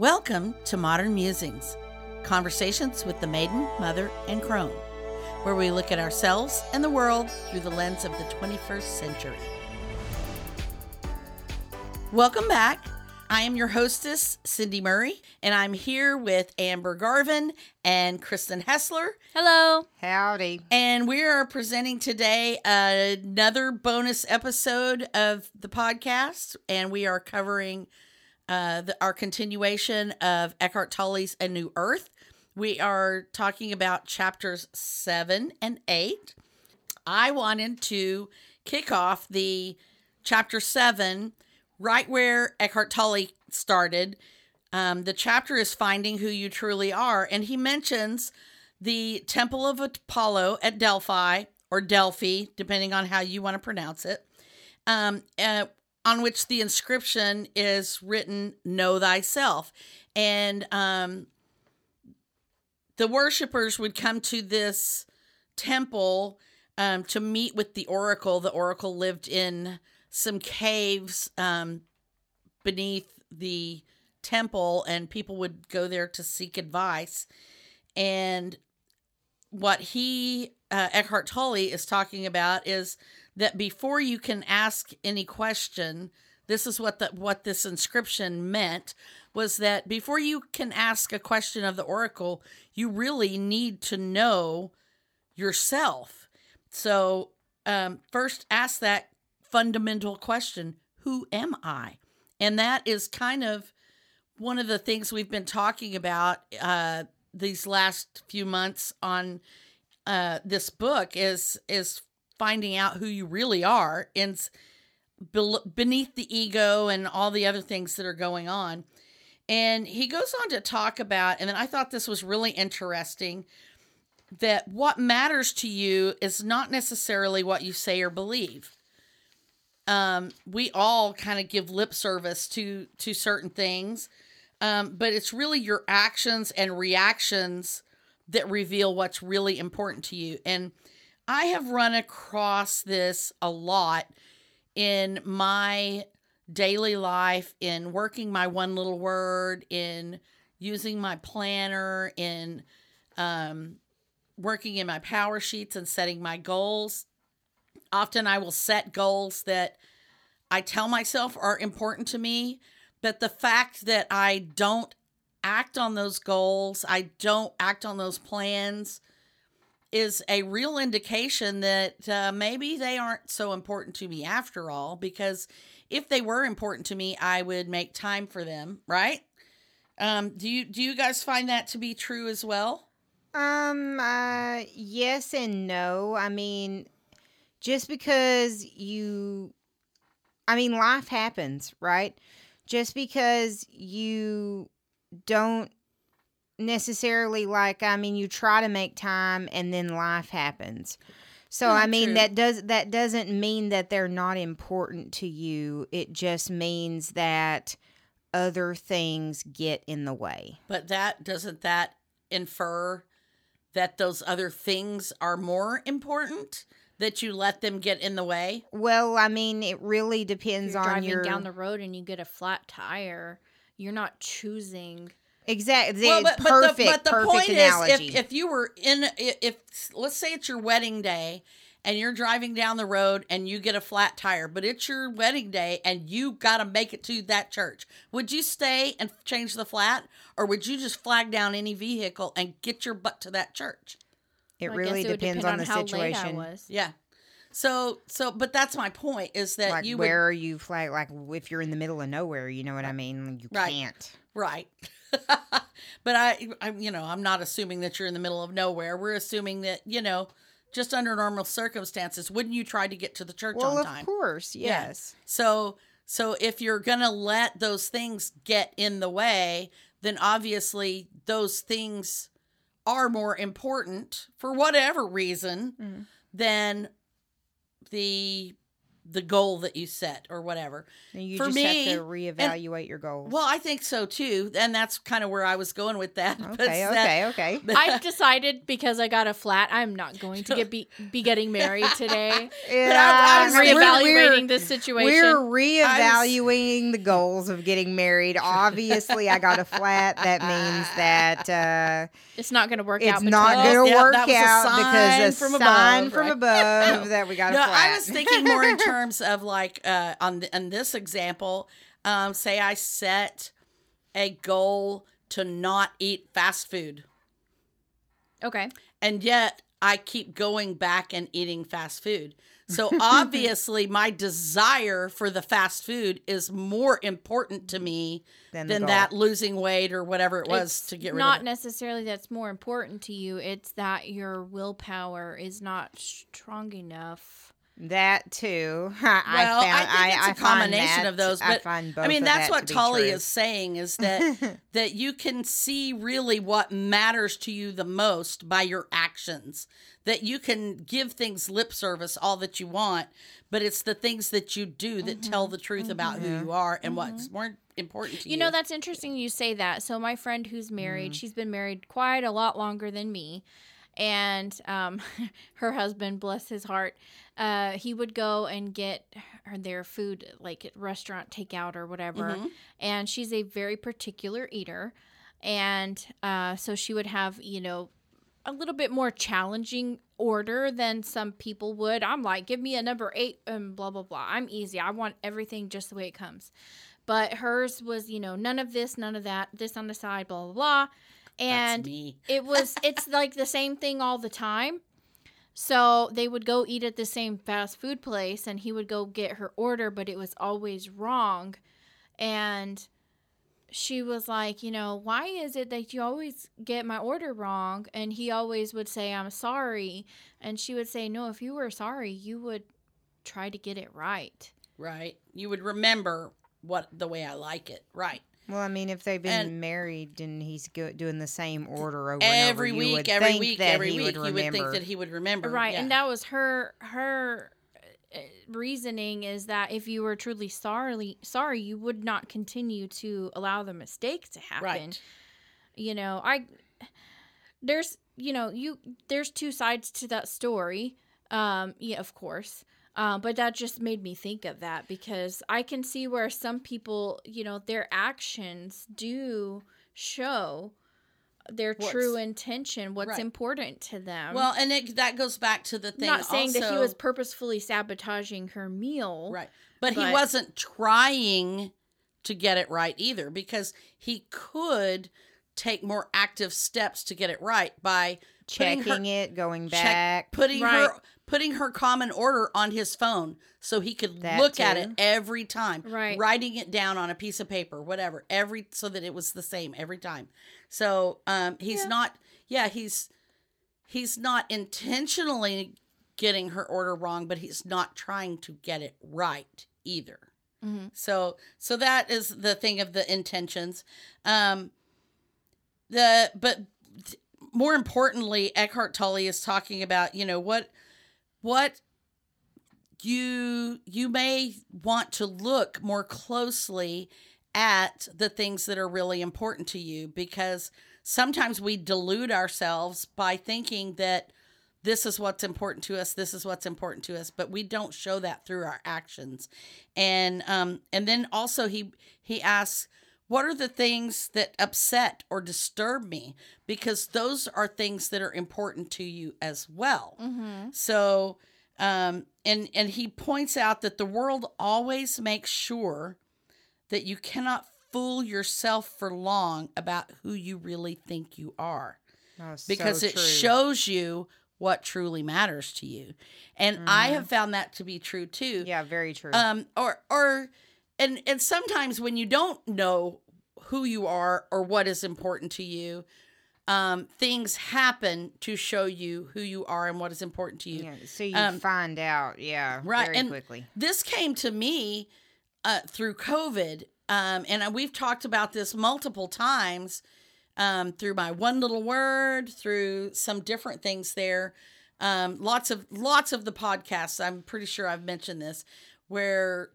Welcome to Modern Musings, conversations with the maiden, mother, and crone, where we look at ourselves and the world through the lens of the 21st century. Welcome back. I am your hostess, Cindy Murray, and I'm here with Amber Garvin and Kristen Hessler. Hello. Howdy. And we are presenting today another bonus episode of the podcast, and we are covering uh, the, our continuation of Eckhart Tolle's A New Earth. We are talking about chapters seven and eight. I wanted to kick off the chapter seven right where Eckhart Tolle started. Um, the chapter is Finding Who You Truly Are, and he mentions the Temple of Apollo at Delphi or Delphi, depending on how you want to pronounce it, um, uh, on which the inscription is written, Know Thyself. And um, the worshippers would come to this temple um, to meet with the oracle. The oracle lived in some caves um, beneath the temple, and people would go there to seek advice. And what he, uh, Eckhart Tolle, is talking about is that before you can ask any question, this is what the, what this inscription meant was that before you can ask a question of the oracle, you really need to know yourself. So um, first, ask that fundamental question: Who am I? And that is kind of one of the things we've been talking about uh, these last few months on uh, this book is is finding out who you really are and beneath the ego and all the other things that are going on. And he goes on to talk about, and then I thought this was really interesting that what matters to you is not necessarily what you say or believe. Um, we all kind of give lip service to to certain things, um, but it's really your actions and reactions that reveal what's really important to you. And I have run across this a lot in my daily life, in working my one little word, in using my planner, in um, working in my power sheets and setting my goals. Often I will set goals that I tell myself are important to me, but the fact that I don't act on those goals, I don't act on those plans, is a real indication that uh, maybe they aren't so important to me after all. Because if they were important to me, I would make time for them, right? Um, do you do you guys find that to be true as well? Um, uh, yes and no. I mean, just because you, I mean, life happens, right? Just because you don't necessarily like, I mean, you try to make time and then life happens. So Yeah, I mean true. that does that doesn't mean that they're not important to you. It just means that other things get in the way. But that doesn't that infer that those other things are more important that you let them get in the way? Well, I mean, it really If depends you're on driving your down the road and you get a flat tire, you're not choosing. Exactly Well, but, but the, but the perfect point analogy. is, if, if you were in, if, if let's say it's your wedding day and you're driving down the road and you get a flat tire, but it's your wedding day and you got to make it to that church, would you stay and change the flat, or would you just flag down any vehicle and get your butt to that church? it I guess really it depends depend on the how late I situation. was. Yeah. So, so, but that's my point is that Like you where would are you flag? Like if you're in the middle of nowhere, you know what I mean. You Right. can't. Right. but I, I, you know, I'm not assuming that you're in the middle of nowhere. We're assuming that, you know, just under normal circumstances, wouldn't you try to get to the church Well, on time? of course, Yeah. yes. So, so if you're going to let those things get in the way, then obviously those things are more important for whatever reason Mhm. than the the goal that you set or whatever. And you For just me, have to reevaluate your goals. Well, I think so too, and that's kind of where I was going with that. okay, that- okay, okay. I've decided because I got a flat, I'm not going to get be, be getting married today. I- I I'm was thinking- reevaluating this situation. We're reevaluating the goals of getting married. Obviously, I got a flat. That means that uh, it's not going to work it's out. not going to Yeah, work that a out because a from sign above, from right? above that we got a No, flat. I was thinking more in terms of like uh, on the, on this example. Um, say I set a goal to not eat fast food, Okay. and yet I keep going back and eating fast food. So obviously, my desire for the fast food is more important to me Than than that losing weight or whatever it was It's to get rid not of it. necessarily that's more important to you. It's that your willpower is not strong enough. That too. I Well, found, I think it's a I combination that- of those, I but find both I mean, of that's that what to be Tolle is saying is that that you can see really what matters to you the most by your actions. That you can give things lip service all that you want, but it's the things that you do that mm-hmm. tell the truth about who mm-hmm. you are and what's mm-hmm. more important to you. You know, that's interesting you say that. So my friend who's married, Mm-hmm. she's been married quite a lot longer than me. And um, her husband, bless his heart, uh, he would go and get her their food like at restaurant takeout or whatever. Mhm. And she's a very particular eater. And uh, so she would have, you know, a little bit more challenging order than some people would. I'm like, give me a number eight and blah, blah, blah. I'm easy. I want everything just the way it comes. But hers was, you know, none of this, none of that, this on the side, blah, blah, blah. And it was, it's like the same thing all the time. So they would go eat at the same fast food place and he would go get her order, but it was always wrong. And she was like, you know, why is it that you always get my order wrong? And he always would say, I'm sorry. And she would say, no, if you were sorry, you would try to get it right. Right? You would remember what the way I like it. Right. Well, I mean, if they've been And- married and he's go- doing the same order over Every and over, you week, would every think week, that every he week, would you would think that he would remember. Right. Yeah. And that was her her uh, reasoning is that if you were truly sorry sorry, you would not continue to allow the mistake to happen. Right. You know, I there's you know, you there's two sides to that story. Um yeah, of course. Um, but that just made me think of that because I can see where some people, you know, their actions do show their What's- true intention, what's Right. important to them. Well, and it, that goes back to the thing. not saying that he was purposefully sabotaging her meal. right, but, he wasn't trying to get it right either because he could take more active steps to get it right by putting her- Checking it, going check- back. putting Right. her putting her common order on his phone so he could That look at it every time Right. writing it down on a piece of paper whatever every so that it was the same every time so um he's Yeah. not yeah he's he's not intentionally getting her order wrong but he's not trying to get it right either Mhm. so so that is the thing of the intentions um the but more importantly eckhart tolle is talking about you know what what you you may want to look more closely at the things that are really important to you because sometimes we delude ourselves by thinking that this is what's important to us this is what's important to us but we don't show that through our actions. And um and then also he he asks what are the things that upset or disturb me because those are things that are important to you as well Mm-hmm. so, um, and and he points out that the world always makes sure that you cannot fool yourself for long about who you really think you are, Oh, so because it shows you what truly matters to you. And I have found that to be true too. Mm-hmm. Yeah, very true. Um, or or, and and sometimes when you don't know who you are or what is important to you. Um, things happen to show you who you are and what is important to you yeah, so you um, find out, yeah, right, very and- quickly. this came to me uh, through COVID, um, and we've talked about this multiple times um, through my one little word, through some different things there. Um, lots of lots of the podcasts. I'm pretty sure I've mentioned this, where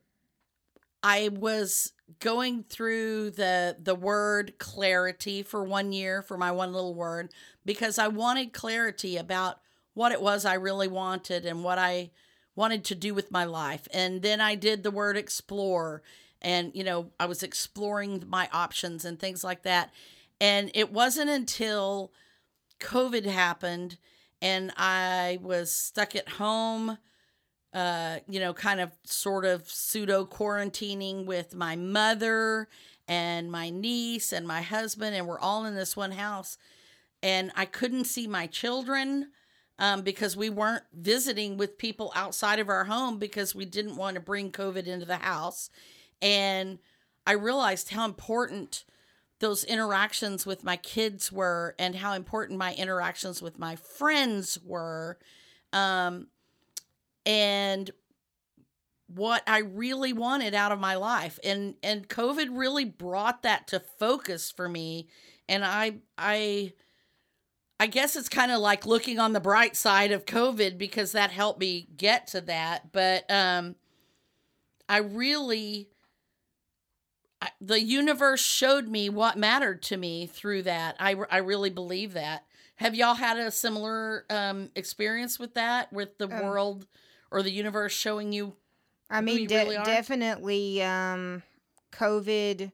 I was going through the the word clarity for one year for my one little word because I wanted clarity about what it was I really wanted and what I wanted to do with my life. And then I did the word explore and you know, I was exploring my options and things like that. And it wasn't until COVID happened and I was stuck at home uh, you know, kind of sort of pseudo quarantining with my mother and my niece and my husband, and we're all in this one house. And I couldn't see my children um, because we weren't visiting with people outside of our home because we didn't want to bring COVID into the house. And I realized how important those interactions with my kids were and how important my interactions with my friends were. Um, and what I really wanted out of my life. And and COVID really brought that to focus for me. And I I I guess it's kind of like looking on the bright side of COVID because that helped me get to that. But um I really I, the universe showed me what mattered to me through that. I I really believe that. Have y'all had a similar um experience with that with the Um, world or the universe showing you I mean, de- really definitely, um, COVID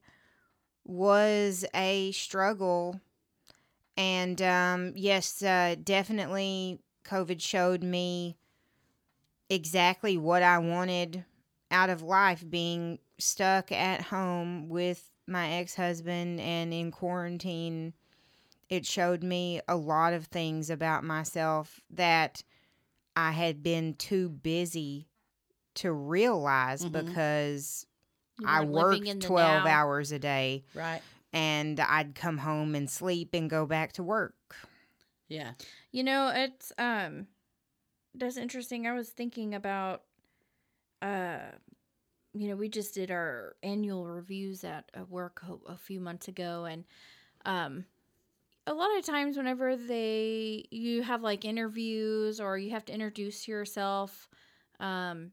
was a struggle, and um, yes, uh, definitely, COVID showed me exactly what I wanted out of life. Being stuck at home with my ex-husband and in quarantine, it showed me a lot of things about myself that I had been too busy to realize Mhm. because I worked 12 now. hours a day right and I'd come home and sleep and go back to work. yeah You know, it's um that's interesting. I was thinking about uh you know, we just did our annual reviews at uh, work a, a few months ago and um a lot of times whenever they you have like interviews or you have to introduce yourself um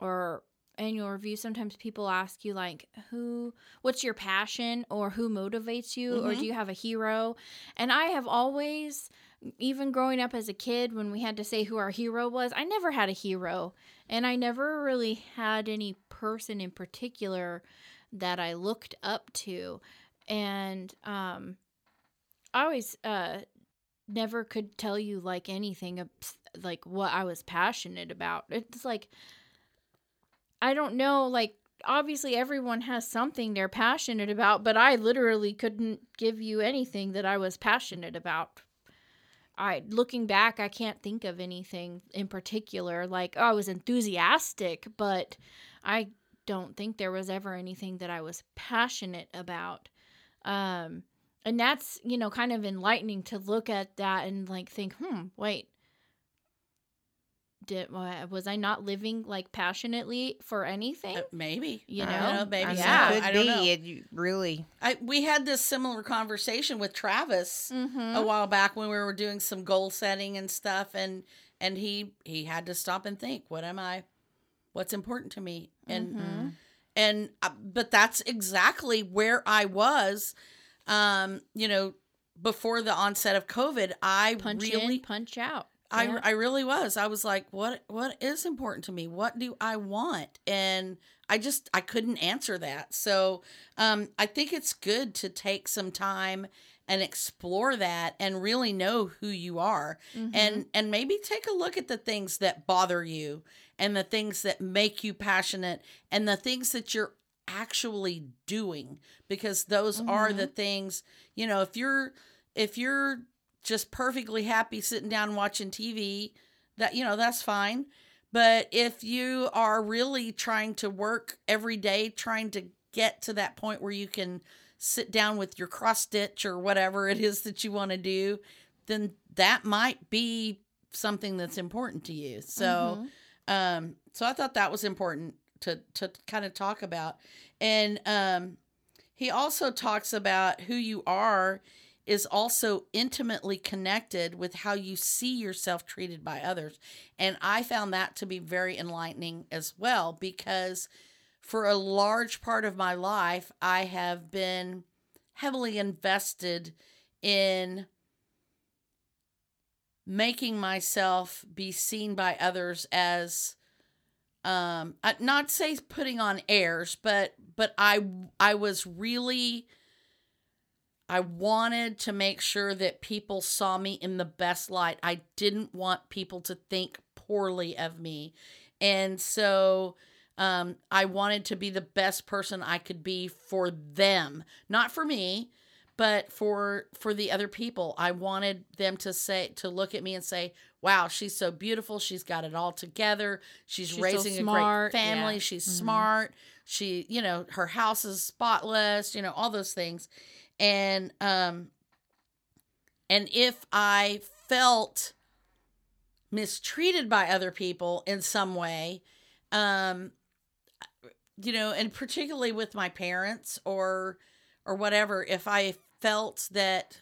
or annual review sometimes people ask you like who what's your passion or who motivates you or Mhm. do you have a hero? And i have always even growing up as a kid when we had to say who our hero was i never had a hero. And i never really had any person in particular that i looked up to. And um i always uh never could tell you like anything like what i was passionate about it's like i don't know like obviously everyone has something they're passionate about but i literally couldn't give you anything that i was passionate about I looking back, I can't think of anything in particular. Like, oh, I was enthusiastic, but I don't think there was ever anything that I was passionate about. Um, and that's you know kind of enlightening to look at that and like think, hmm, wait, did was I not living like passionately for anything? Uh, maybe You know? know, maybe I mean, so. Yeah. it could I don't be. know. It really. I, we had this similar conversation with Travis Mm-hmm. a while back when we were doing some goal setting and stuff and and he he had to stop and think what am i what's important to me and Mhm. and uh, but that's exactly where i was um you know before the onset of covid i punch really in, punch out. I, Yeah. I really was. I was like, what what is important to me? What do I want? And I just I couldn't answer that. So um, I think it's good to take some time and explore that and really know who you are Mhm. and and maybe take a look at the things that bother you and the things that make you passionate and the things that you're actually doing because those are the things you know if you're if you're just perfectly happy sitting down watching TV, that you know, that's fine. But if you are really trying to work every day, trying to get to that point where you can sit down with your cross stitch or whatever it is that you want to do, then that might be something that's important to you. So, Mhm. um, so I thought that was important to to kind of talk about, and um, he also talks about who you are is also intimately connected with how you see yourself treated by others. And I found that to be very enlightening as well because for a large part of my life, I have been heavily invested in making myself be seen by others as um not say putting on airs but but i i was really i wanted to make sure that people saw me in the best light. I didn't want people to think poorly of me. And so um i wanted to be the best person i could be for them. Not for me but for for the other people. I wanted them to say to look at me and say wow she's so beautiful. She's got it all together. She's, She's so raising a great family yeah. she's Mhm. smart. She you know her house is spotless you know all those things. And um and if i felt mistreated by other people in some way um you know and particularly with my parents or or whatever if i felt that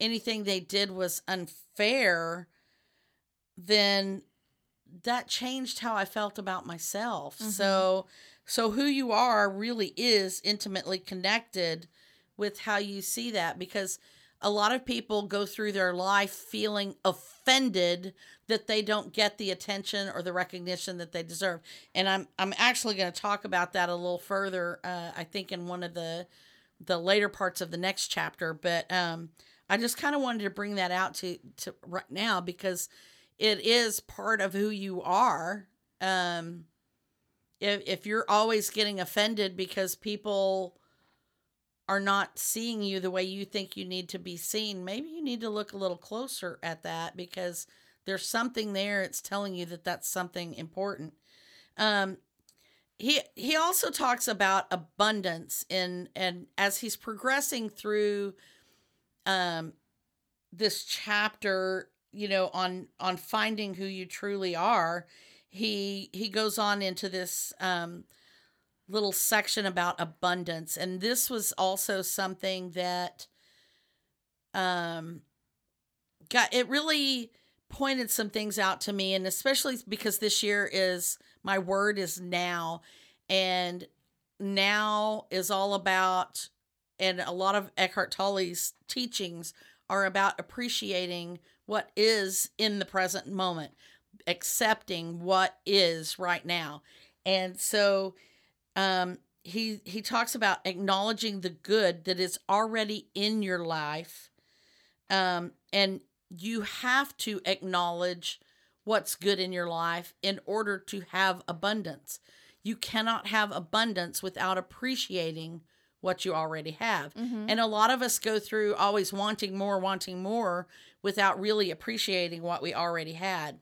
anything they did was unfair then that changed how i felt about myself. Mhm. so so who you are really is intimately connected with how you see that because a lot of people go through their life feeling offended that they don't get the attention or the recognition that they deserve. And i'm i'm actually going to talk about that a little further uh, i think in one of the the later parts of the next chapter. But um i just kind of wanted to bring that out to to right now because it is part of who you are. Um if if you're always getting offended because people are not seeing you the way you think you need to be seen maybe you need to look a little closer at that because there's something there. It's telling you that that's something important. Um he he also talks about abundance in and as he's progressing through um this chapter you know on on finding who you truly are he he goes on into this um little section about abundance. And this was also something that um got it really pointed some things out to me. And especially because this year is my word is now. And now is all about and a lot of Eckhart Tolle's teachings are about appreciating what is in the present moment accepting what is right now. And so um he he talks about acknowledging the good that is already in your life um and you have to acknowledge what's good in your life in order to have abundance. You cannot have abundance without appreciating what you already have Mhm. and a lot of us go through always wanting more wanting more without really appreciating what we already had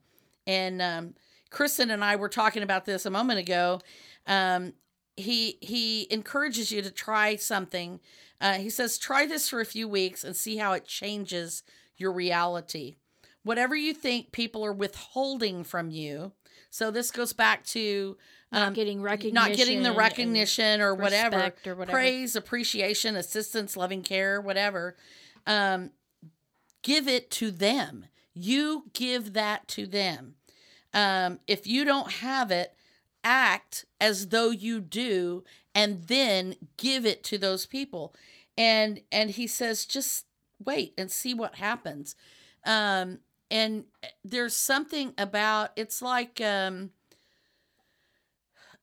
and um kristen and i were talking about this a moment ago um he he encourages you to try something. Uh, he says, try this for a few weeks and see how it changes your reality. Whatever you think people are withholding from you. So this goes back to um, getting recognition, not getting the recognition or whatever, or whatever. praise, appreciation, assistance, loving care, whatever. Um, give it to them. You give that to them. Um, if you don't have it, act as though you do and then give it to those people and and he says just wait and see what happens um and there's something about it's like um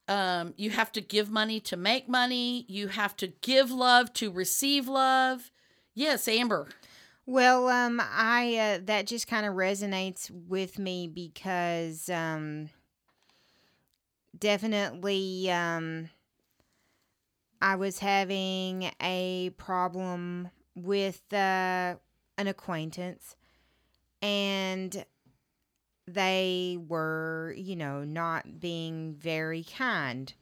um you have to give money to make money. You have to give love to receive love. Yes amber. Well, um, I uh, that just kind of resonates with me because um, definitely um, I was having a problem with uh, an acquaintance, and they were, you know, not being very kind.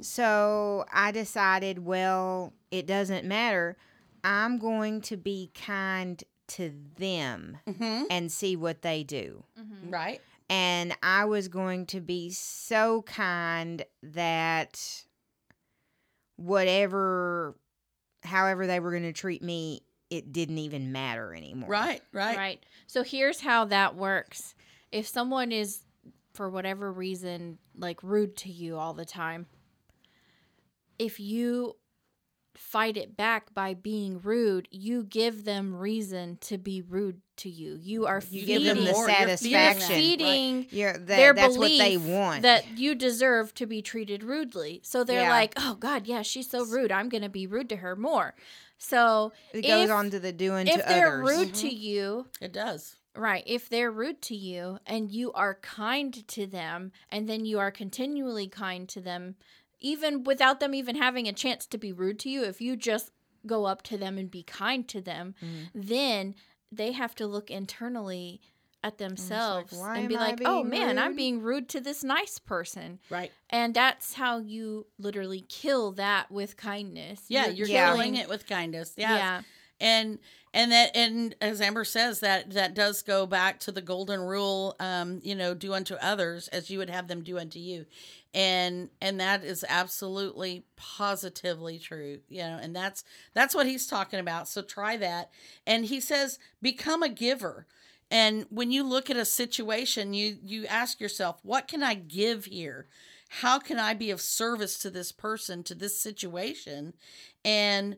So I decided, well, it doesn't matter. I'm going to be kind to them mm-hmm. and see what they do. Mhm. right And I was going to be so kind that whatever, however they were going to treat me, it didn't even matter anymore. Right, right. Right. So here's how that works. If someone is for whatever reason like rude to you all the time, if you fight it back by being rude, you give them reason to be rude to you. You are You feeding, give them the more, you're feeding you're them. satisfaction. feeding You're, that, their that's what belief they want. that you deserve to be treated rudely. So they're Yeah. like, "Oh God, yeah, she's so rude. I'm going to be rude to her more." So it goes if- on to the doing if to they're others. rude to mm-hmm. you, It does. Right. If they're rude to you and you are kind to them, and then you are continually kind to them, even without them even having a chance to be rude to you, if you just go up to them and be kind to them, Mm-hmm. then they have to look internally at themselves "Why and be like, oh man, I'm being rude to this nice person. Right. And that's how you literally kill that with kindness. Yeah, you're Yeah. killing it with kindness. Yes. Yeah. and and that and as amber says that that does go back to the golden rule um you know do unto others as you would have them do unto you. And and that is absolutely positively true you know and that's that's what he's talking about. So try that. And he says become a giver. And when you look at a situation you you ask yourself what can i give here? How can i be of service to this person to this situation? And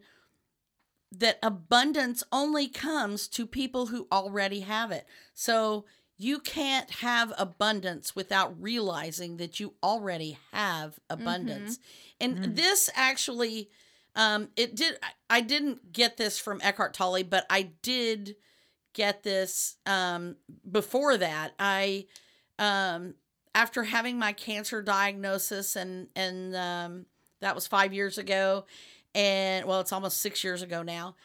that abundance only comes to people who already have it. So you can't have abundance without realizing that you already have abundance. And this actually um it did I- didn't get this from Eckhart Tolle, but I did get this um before that. I um after having my cancer diagnosis and and um that was 5 years ago and well it's almost 6 years ago now.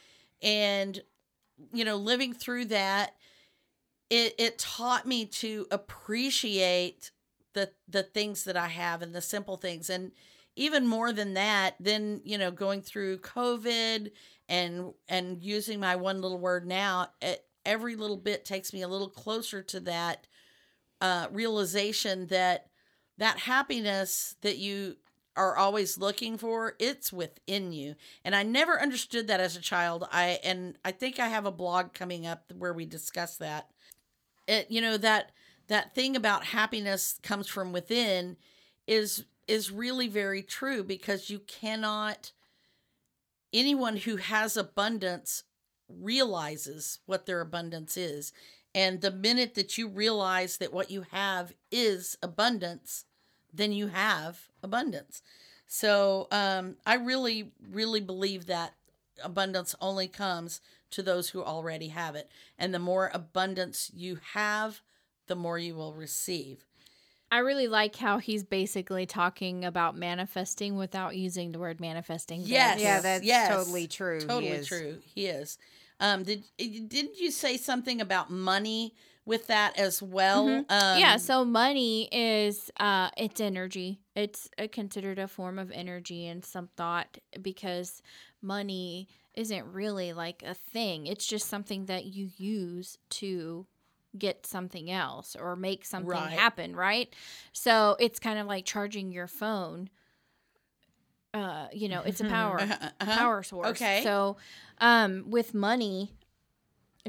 And you know living through that it it taught me to appreciate the the things that I have and the simple things. And even more than that then you know going through covid and and using my one little word now it, every little bit takes me a little closer to that uh, realization that that happiness that you are always looking for it's within you. And i never understood that as a child. I and i think i have a blog coming up where we discuss that. It you know that that thing about happiness comes from within is is really very true because you cannot anyone who has abundance realizes what their abundance is. And the minute that you realize that what you have is abundance then you have abundance so um i really really believe that abundance only comes to those who already have it and the more abundance you have the more you will receive I really like how he's basically talking about manifesting without using the word manifesting. Yes. yeah, that's yes. totally true. Totally is. true he is um did didn't you say something about money with that as well Mhm. um yeah, so money is uh it's energy. It's uh, considered a form of energy and some thought because money isn't really like a thing. It's just something that you use to get something else or make something Right. happen, right? So it's kind of like charging your phone. Uh, you know, it's a power Uh-huh, uh-huh. power source. Okay. So, um, with money,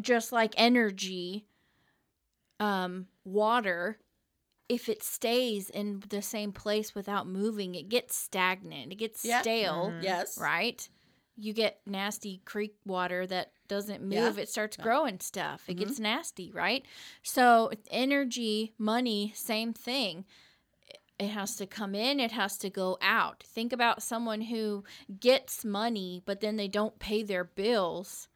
just like energy, um, water, if it stays in the same place without moving, it gets stagnant. It gets Yeah. stale, yes right? You get nasty creek water that doesn't move. Yeah. It starts Yeah. growing stuff. It Mhm. gets nasty, right? So, energy, money, same thing it has to come in, it has to go out. Think about someone who gets money, but then they don't pay their bills.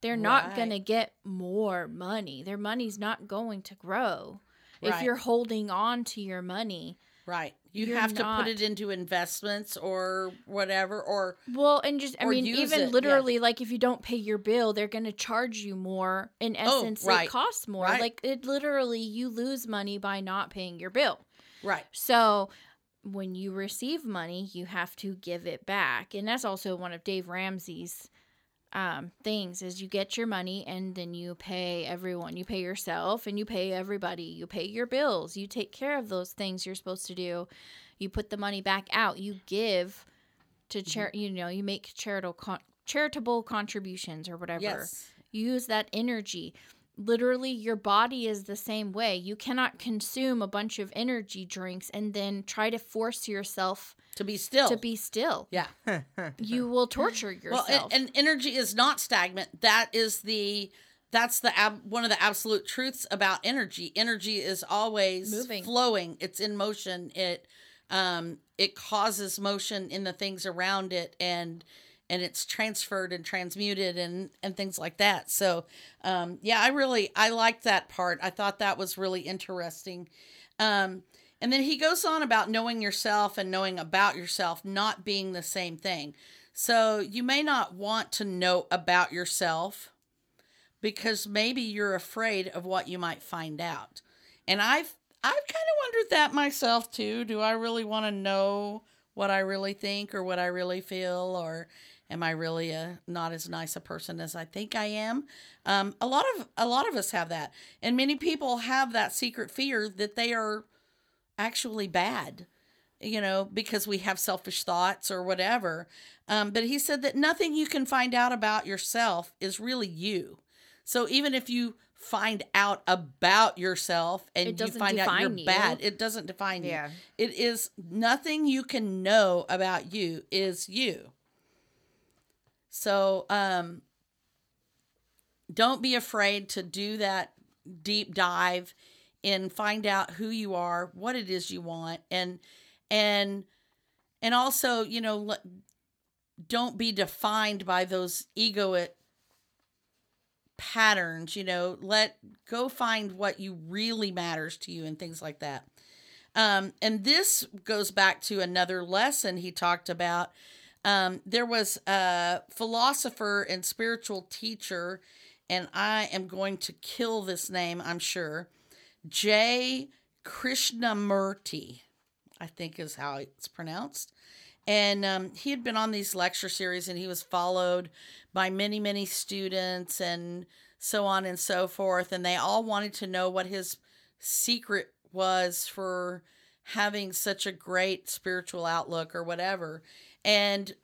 They're not going to get more money. Their money's not going to grow. If you're holding on to your money, right you have to not- put it into investments or whatever or well, and just, I mean, even it, yeah. literally, like if you don't pay your bill, they're going to charge you more. In Oh, essence, right. it costs more. Right. Like it literally, you lose money by not paying your bill. right So when you receive money, you have to give it back. And that's also one of Dave Ramsey's um, things is you get your money and then you pay everyone. You pay yourself and you pay everybody. You pay your bills. You take care of those things you're supposed to do. You put the money back out. You give to char- you know, you make charitable con- charitable contributions or whatever. Yes. You use that energy. Literally, your body is the same way. You cannot consume a bunch of energy drinks and then try to force yourself To be still. to be still. yeah. You will torture yourself. Well, and, and energy is not stagnant. That is the that's the ab, one of the absolute truths about energy. Energy is always Moving. flowing. It's in motion. It um it causes motion in the things around it and and it's transferred and transmuted and and things like that. So, um yeah, I really I liked that part. I thought that was really interesting. Um and then he goes on about knowing yourself and knowing about yourself not being the same thing. So you may not want to know about yourself because maybe you're afraid of what you might find out. And I've I've kind of wondered that myself too. Do I really want to know what I really think or what I really feel or am I really a not as nice a person as I think I am? Um, a lot of a lot of us have that, and many people have that secret fear that they are actually bad you know, because we have selfish thoughts or whatever. Um, but he said that nothing you can find out about yourself is really you. So even if you find out about yourself and you find out you're you. bad, it doesn't define you. It is nothing you can know about you is you. So um don't be afraid to do that deep dive and find out who you are, what it is you want and and and also, you know, don't be defined by those ego patterns, you know, let go find what you really matters to you and things like that. Um, and this goes back to another lesson he talked about. Um, there was a philosopher and spiritual teacher, and I am going to kill this name, I'm sure. J. Krishnamurti, I think is how it's pronounced. And um, he had been on these lecture series and he was followed by many, many students and so on and so forth. And they all wanted to know what his secret was for having such a great spiritual outlook or whatever. And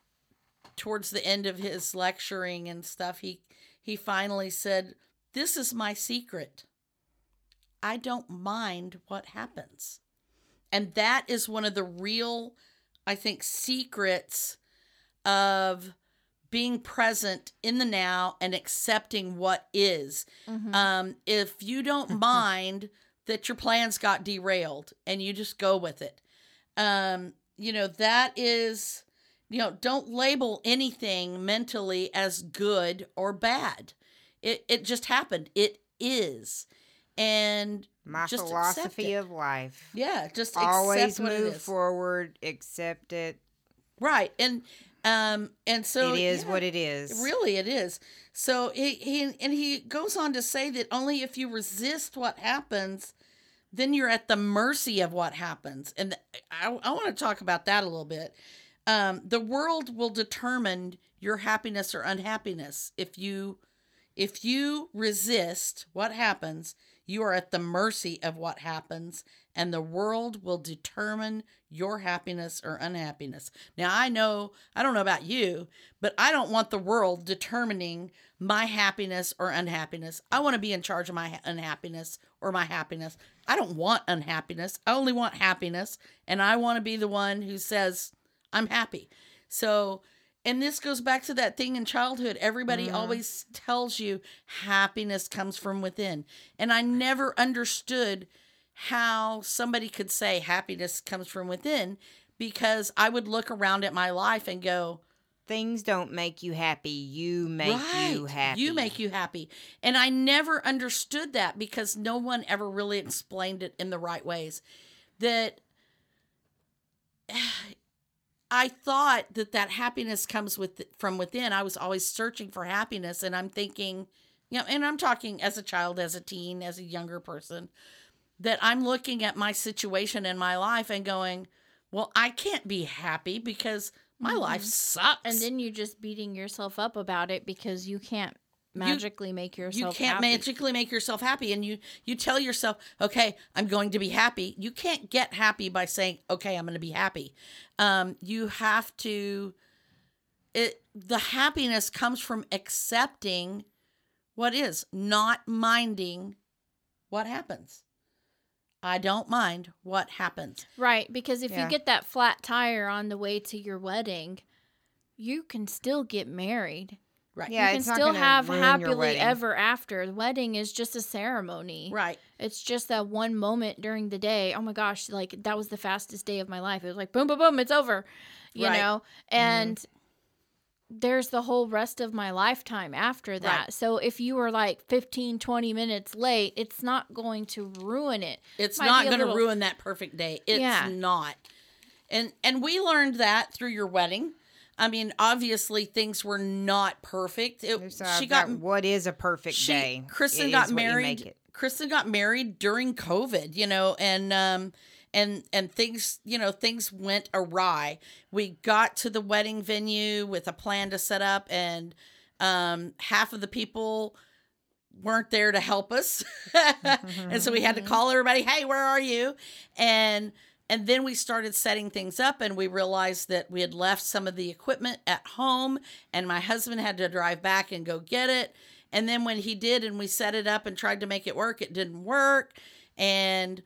towards the end of his lecturing and stuff, he he finally said, "This is my secret. I don't mind what happens." And that is one of the real I think secrets of being present in the now and accepting what is. Mhm. Um, if you don't mind that your plans got derailed and you just go with it, um, you know, that is, you know, don't label anything mentally as good or bad. It, it just happened. It is. And My Just philosophy of life. yeah, just Always accept what it move forward, accept it. Right. And um and so it is yeah, what it is. Really it is. So he, he and he goes on to say that only if you resist what happens, then you're at the mercy of what happens. And I, I want to talk about that a little bit. Um, the world will determine your happiness or unhappiness. If you if you resist what happens, you are at the mercy of what happens, and the world will determine your happiness or unhappiness. Now, I know, I don't know about you, but I don't want the world determining my happiness or unhappiness. I want to be in charge of my unhappiness or my happiness. I don't want unhappiness. I only want happiness, and I want to be the one who says, I'm happy. So, and this goes back to that thing in childhood. Everybody Mhm. always tells you happiness comes from within. And I never understood how somebody could say happiness comes from within because I would look around at my life and go, Things don't make you happy. You make you happy. You make you happy. And I never understood that because no one ever really explained it in the right ways. That I thought that that happiness comes with from within. I was always searching for happiness and I'm thinking, you know, and I'm talking as a child, as a teen, as a younger person, that I'm looking at my situation in my life and going, well, I can't be happy because my Mhm. life sucks. And then you're just beating yourself up about it because you can't magically make yourself happy. you can't happy. magically make yourself happy and you you tell yourself okay i'm going to be happy you can't get happy by saying okay i'm going to be happy um you have to it the happiness comes from accepting what is, not minding what happens. I don't mind what happens. Right, because if Yeah. you get that flat tire on the way to your wedding, you can still get married. Right. Yeah, you can still have happily ever after. The wedding is just a ceremony. Right. It's just that one moment during the day. Oh my gosh, like that was the fastest day of my life. It was like boom, boom, boom, it's over. You Right. know? Mm-hmm. And there's the whole rest of my lifetime after that. Right. So if you were like 15, 20 minutes late, it's not going to ruin it. It's Might not going to little- ruin that perfect day. It's Yeah. not. And and we learned that through your wedding. I mean, obviously things were not perfect. It, There's, uh, she got what is a perfect she day. Kristen It got is what you make married. Kristen got married during COVID, you know, and um and and things, you know, things went awry. We got to the wedding venue with a plan to set up and um half of the people weren't there to help us. and so we had to call everybody, "Hey, where are you?" And and then we started setting things up and we realized that we had left some of the equipment at home and my husband had to drive back and go get it. And then when he did and we set it up and tried to make it work, it didn't work. And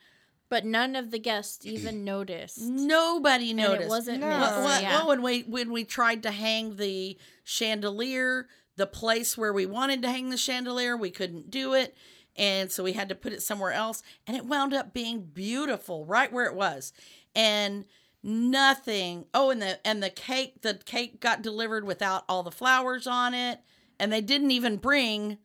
But none of the guests even noticed. nobody And noticed. it wasn't No. missed. Well, well, yeah. Oh, well, when we when we tried to hang the chandelier, the place where we wanted to hang the chandelier, we couldn't do it, and so we had to put it somewhere else, and it wound up being beautiful right where it was, and nothing. Oh, and the and the cake, the cake got delivered without all the flowers on it, and they didn't even bring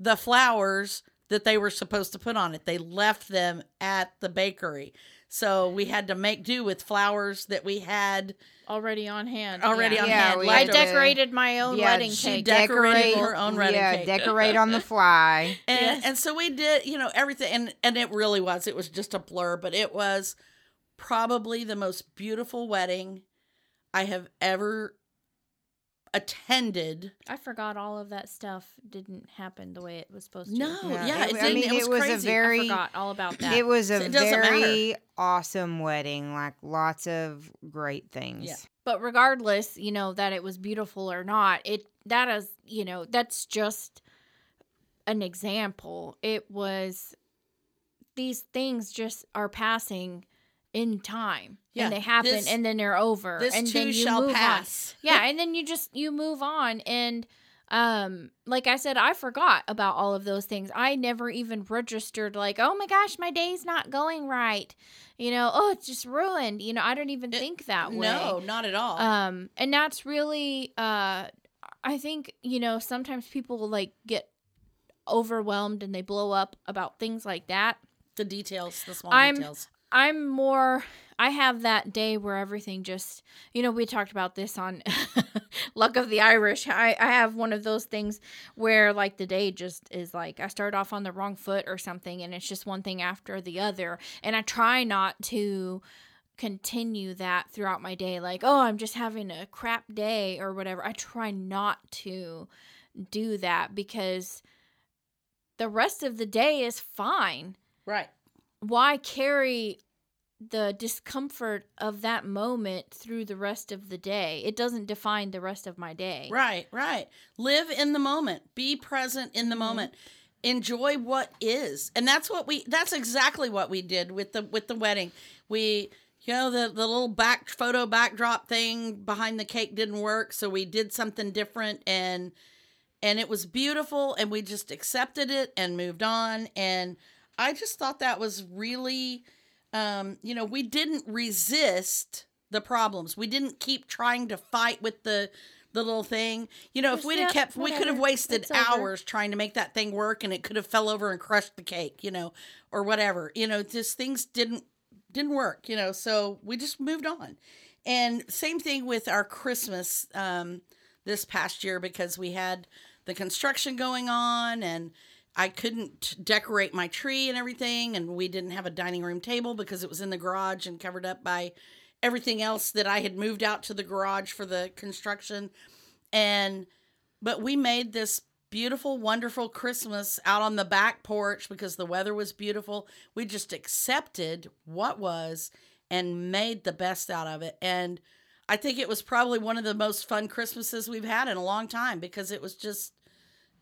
the flowers that they were supposed to put on it. They left them at the bakery. So we had to make do with flowers that we had already on hand. already yeah. on Yeah, hand. I had to- decorated my own Yeah, wedding she cake. decorated her own wedding yeah, cake. decorate on the fly. and Yes. and so we did, you know, everything and and it really was. It was just a blur, but it was probably the most beautiful wedding I have ever attended. I forgot all of that stuff didn't happen the way it was supposed to. No, Yeah, yeah, it- it, I didn't. mean, it was, it was a crazy. very- I forgot all about that. It was a It doesn't matter. very awesome wedding. Like lots of great things. Yeah. but regardless, you know that it was beautiful or not, it that is, you know, that's just an example. It was these things just are passing in time Yeah, and they happen this- and then they're over this and too then you shall move pass. on. Yeah, and then you just you move on and um like I said I forgot about all of those things. I never even registered like, "Oh my gosh, my day's not going right." You know, "Oh, it's just ruined." You know, I don't even It- think that way. No, not at all. Um, and that's really, uh, I think you know sometimes people like get overwhelmed and they blow up about things like that. the details, the small I'm- details. I'm more. I have that day where everything just, you know, we talked about this on Luck of the Irish. I, I have one of those things where, like, the day just is like I start off on the wrong foot or something, and it's just one thing after the other. And I try not to continue that throughout my day. Like, oh, I'm just having a crap day or whatever. I try not to do that because the rest of the day is fine Right. Why carry the discomfort of that moment through the rest of the day? It doesn't define the rest of my day. Right, right. Live in the moment. Be present in the Mm-hmm. moment. Enjoy what is. And that's what we that's exactly what we did with the with the wedding. We you know the the little back photo backdrop thing behind the cake didn't work, so we did something different and and it was beautiful and we just accepted it and moved on and I just thought that was really um you know, we didn't resist the problems. We didn't keep trying to fight with the the little thing. You know, if we'd have kept, we could have wasted It's over. hours trying to make that thing work, and it could have fell over and crushed the cake, you know, or whatever. You know, just things didn't didn't work, you know. So we just moved on. And same thing with our Christmas um, this past year because we had the construction going on, and I couldn't decorate my tree and everything, and we didn't have a dining room table because it was in the garage and covered up by everything else that I had moved out to the garage for the construction. And but we made this beautiful, wonderful Christmas out on the back porch because the weather was beautiful. We just accepted what was and made the best out of it. And I think it was probably one of the most fun Christmases we've had in a long time because it was just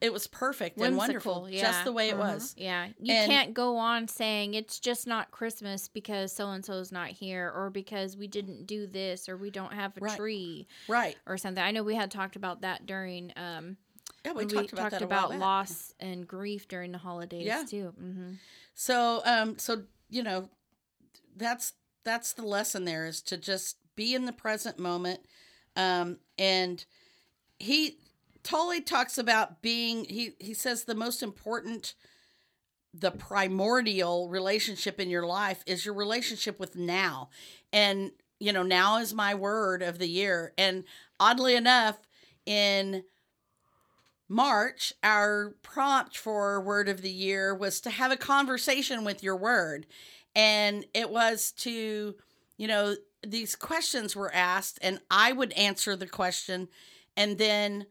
it was perfect and wonderful, Whimsical, just the way it Uh-huh. was. Yeah, you And- can't go on saying it's just not Christmas because so and so's not here, or because we didn't do this, or we don't have a Right. tree, Right. or something. I know we had talked about that during um Yeah, we when talked about that a while back. loss and grief during the holidays Yeah. too. hmm So, um, so you know, that's that's the lesson there is to just be in the present moment, um, and he Tolle talks about being he he says the most important, the primordial relationship in your life is your relationship with now, and you know now is my word of the year, and oddly enough, in March, our prompt for word of the year was to have a conversation with your word. And it was to, you know, these questions were asked, and I would answer the question. And then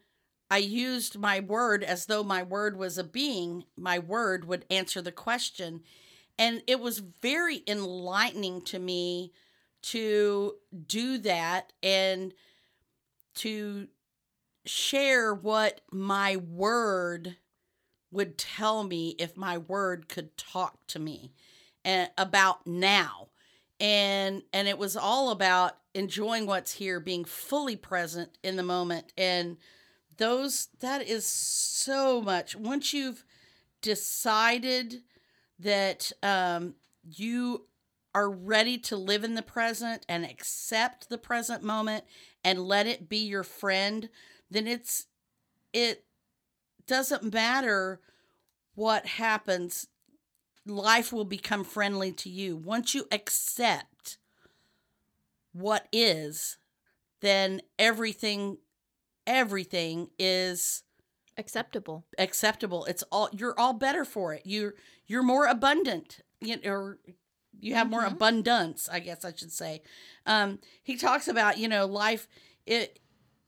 I used my word as though my word was a being. My word would answer the question. And it was very enlightening to me to do that and to share what my word would tell me if my word could talk to me and about now and and it was all about enjoying what's here being fully present in the moment and those that is so much. Once you've decided that um you are ready to live in the present and accept the present moment and let it be your friend then it's it doesn't matter what happens. Life will become friendly to you. Once you accept what is then everything everything is Acceptable. acceptable. It's all you're all better for it. You're you're more abundant you know, or you have more Mhm. abundance i guess i should say. Um he talks about you know life it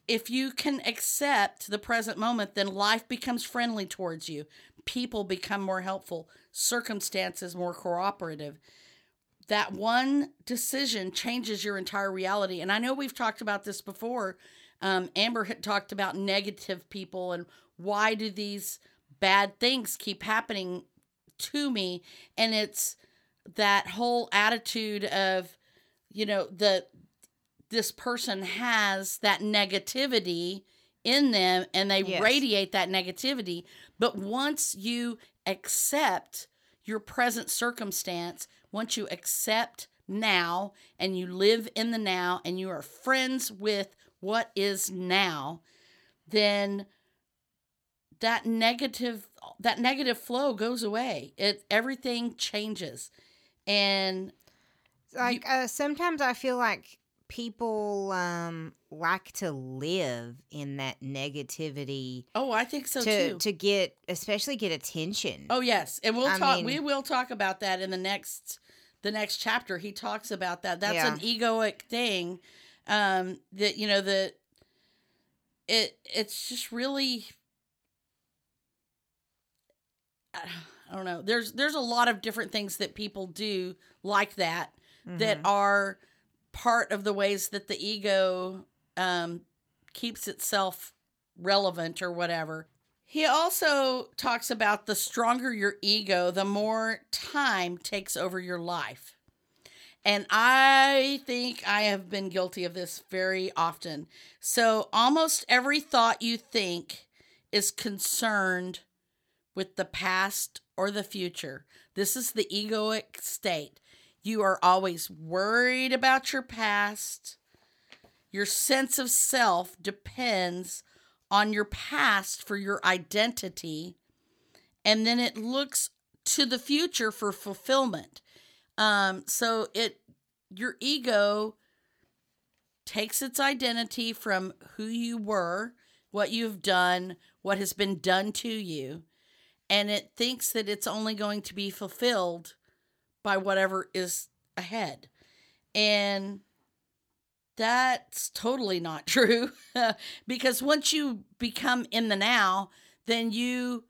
if you can accept the present moment then life becomes friendly towards you. People become more helpful. Circumstances more cooperative. That one decision changes your entire reality. And i know we've talked about this before um, amber had talked about negative people and why do these bad things keep happening to me and it's that whole attitude of you know the this person has that negativity in them and they Yes. radiate that negativity but once you accept your present circumstance once you accept now and you live in the now and you are friends with what is now then that negative that negative flow goes away. It everything changes. And like uh, sometimes I feel like people um like to live in that negativity oh i think so to too. to get especially get attention. oh yes. And we'll I talk mean- we will talk about that in the next the next chapter. He talks about that. That's Yeah. an egoic thing um that you know that it it's just really I don't know. There's there's a lot of different things that people do like that that Mhm. are part of the ways that the ego um, keeps itself relevant or whatever. He also talks about the stronger your ego, the more time takes over your life. And I think I have been guilty of this very often. So almost every thought you think is concerned with the past or the future. This is the egoic state. You are always worried about your past. Your sense of self depends on your past for your identity, and then it looks to the future for fulfillment. Um, so it your ego takes its identity from who you were, what you've done, what has been done to you, and it thinks that it's only going to be fulfilled by whatever is ahead. And that's totally not true because once you become in the now, then you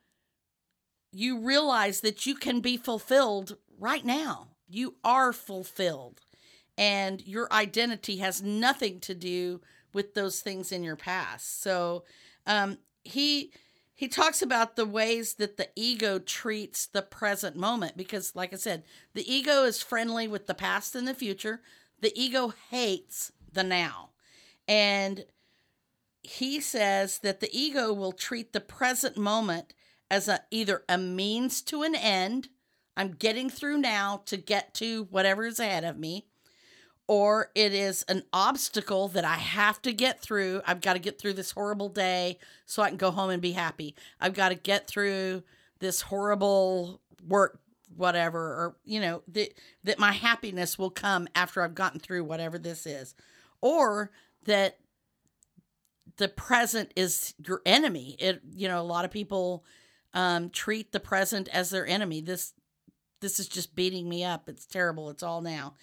you realize that you can be fulfilled right now. You are fulfilled. and your identity has nothing to do with those things in your past. So um, he he talks about the ways that the ego treats the present moment because like I said, the ego is friendly with the past and the future. The ego hates the now. And he says that the ego will treat the present moment as a either a means to an end, I'm getting through now to get to whatever is ahead of me, or it is an obstacle that I have to get through. I've got to get through this horrible day so I can go home and be happy. I've got to get through this horrible work whatever or you know that that my happiness will come after I've gotten through whatever this is or that the present is your enemy it you know a lot of people um, treat the present as their enemy this this is just beating me up it's terrible it's all now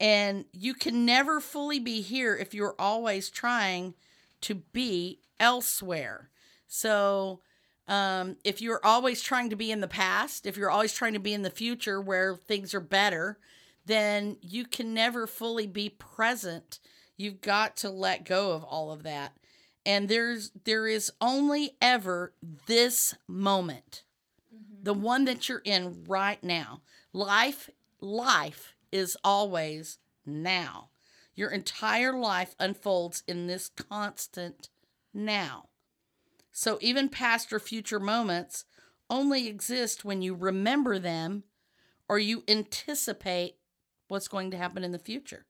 and you can never fully be here if you're always trying to be elsewhere so um, if you're always trying to be in the past, if you're always trying to be in the future where things are better, then you can never fully be present. You've got to let go of all of that. And there's there is only ever this moment. The one that you're in right now. Life life is always now. Your entire life unfolds in this constant now. So even past or future moments only exist when you remember them or you anticipate what's going to happen in the future.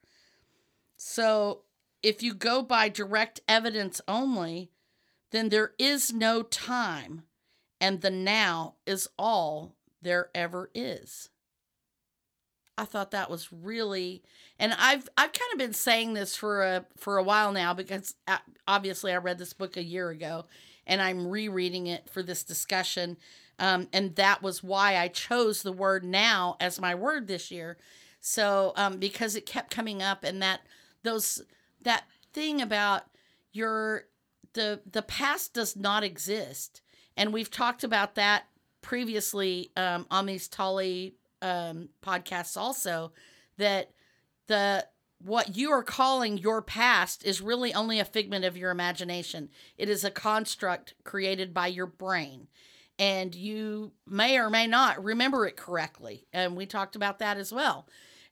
So if you go by direct evidence only, then there is no time, and the now is all there ever is. I thought that was really and I've I've kind of been saying this for a for a while now because uh, obviously I read this book a year ago and I'm rereading it for this discussion. Um, and that was why I chose the word now as my word this year. So um, because it kept coming up, and that those that thing about your the the past does not exist, and we've talked about that previously um, on these Tolle um, podcasts also that the what you are calling your past is really only a figment of your imagination. It is a construct created by your brain. And you may or may not remember it correctly. And we talked about that as well.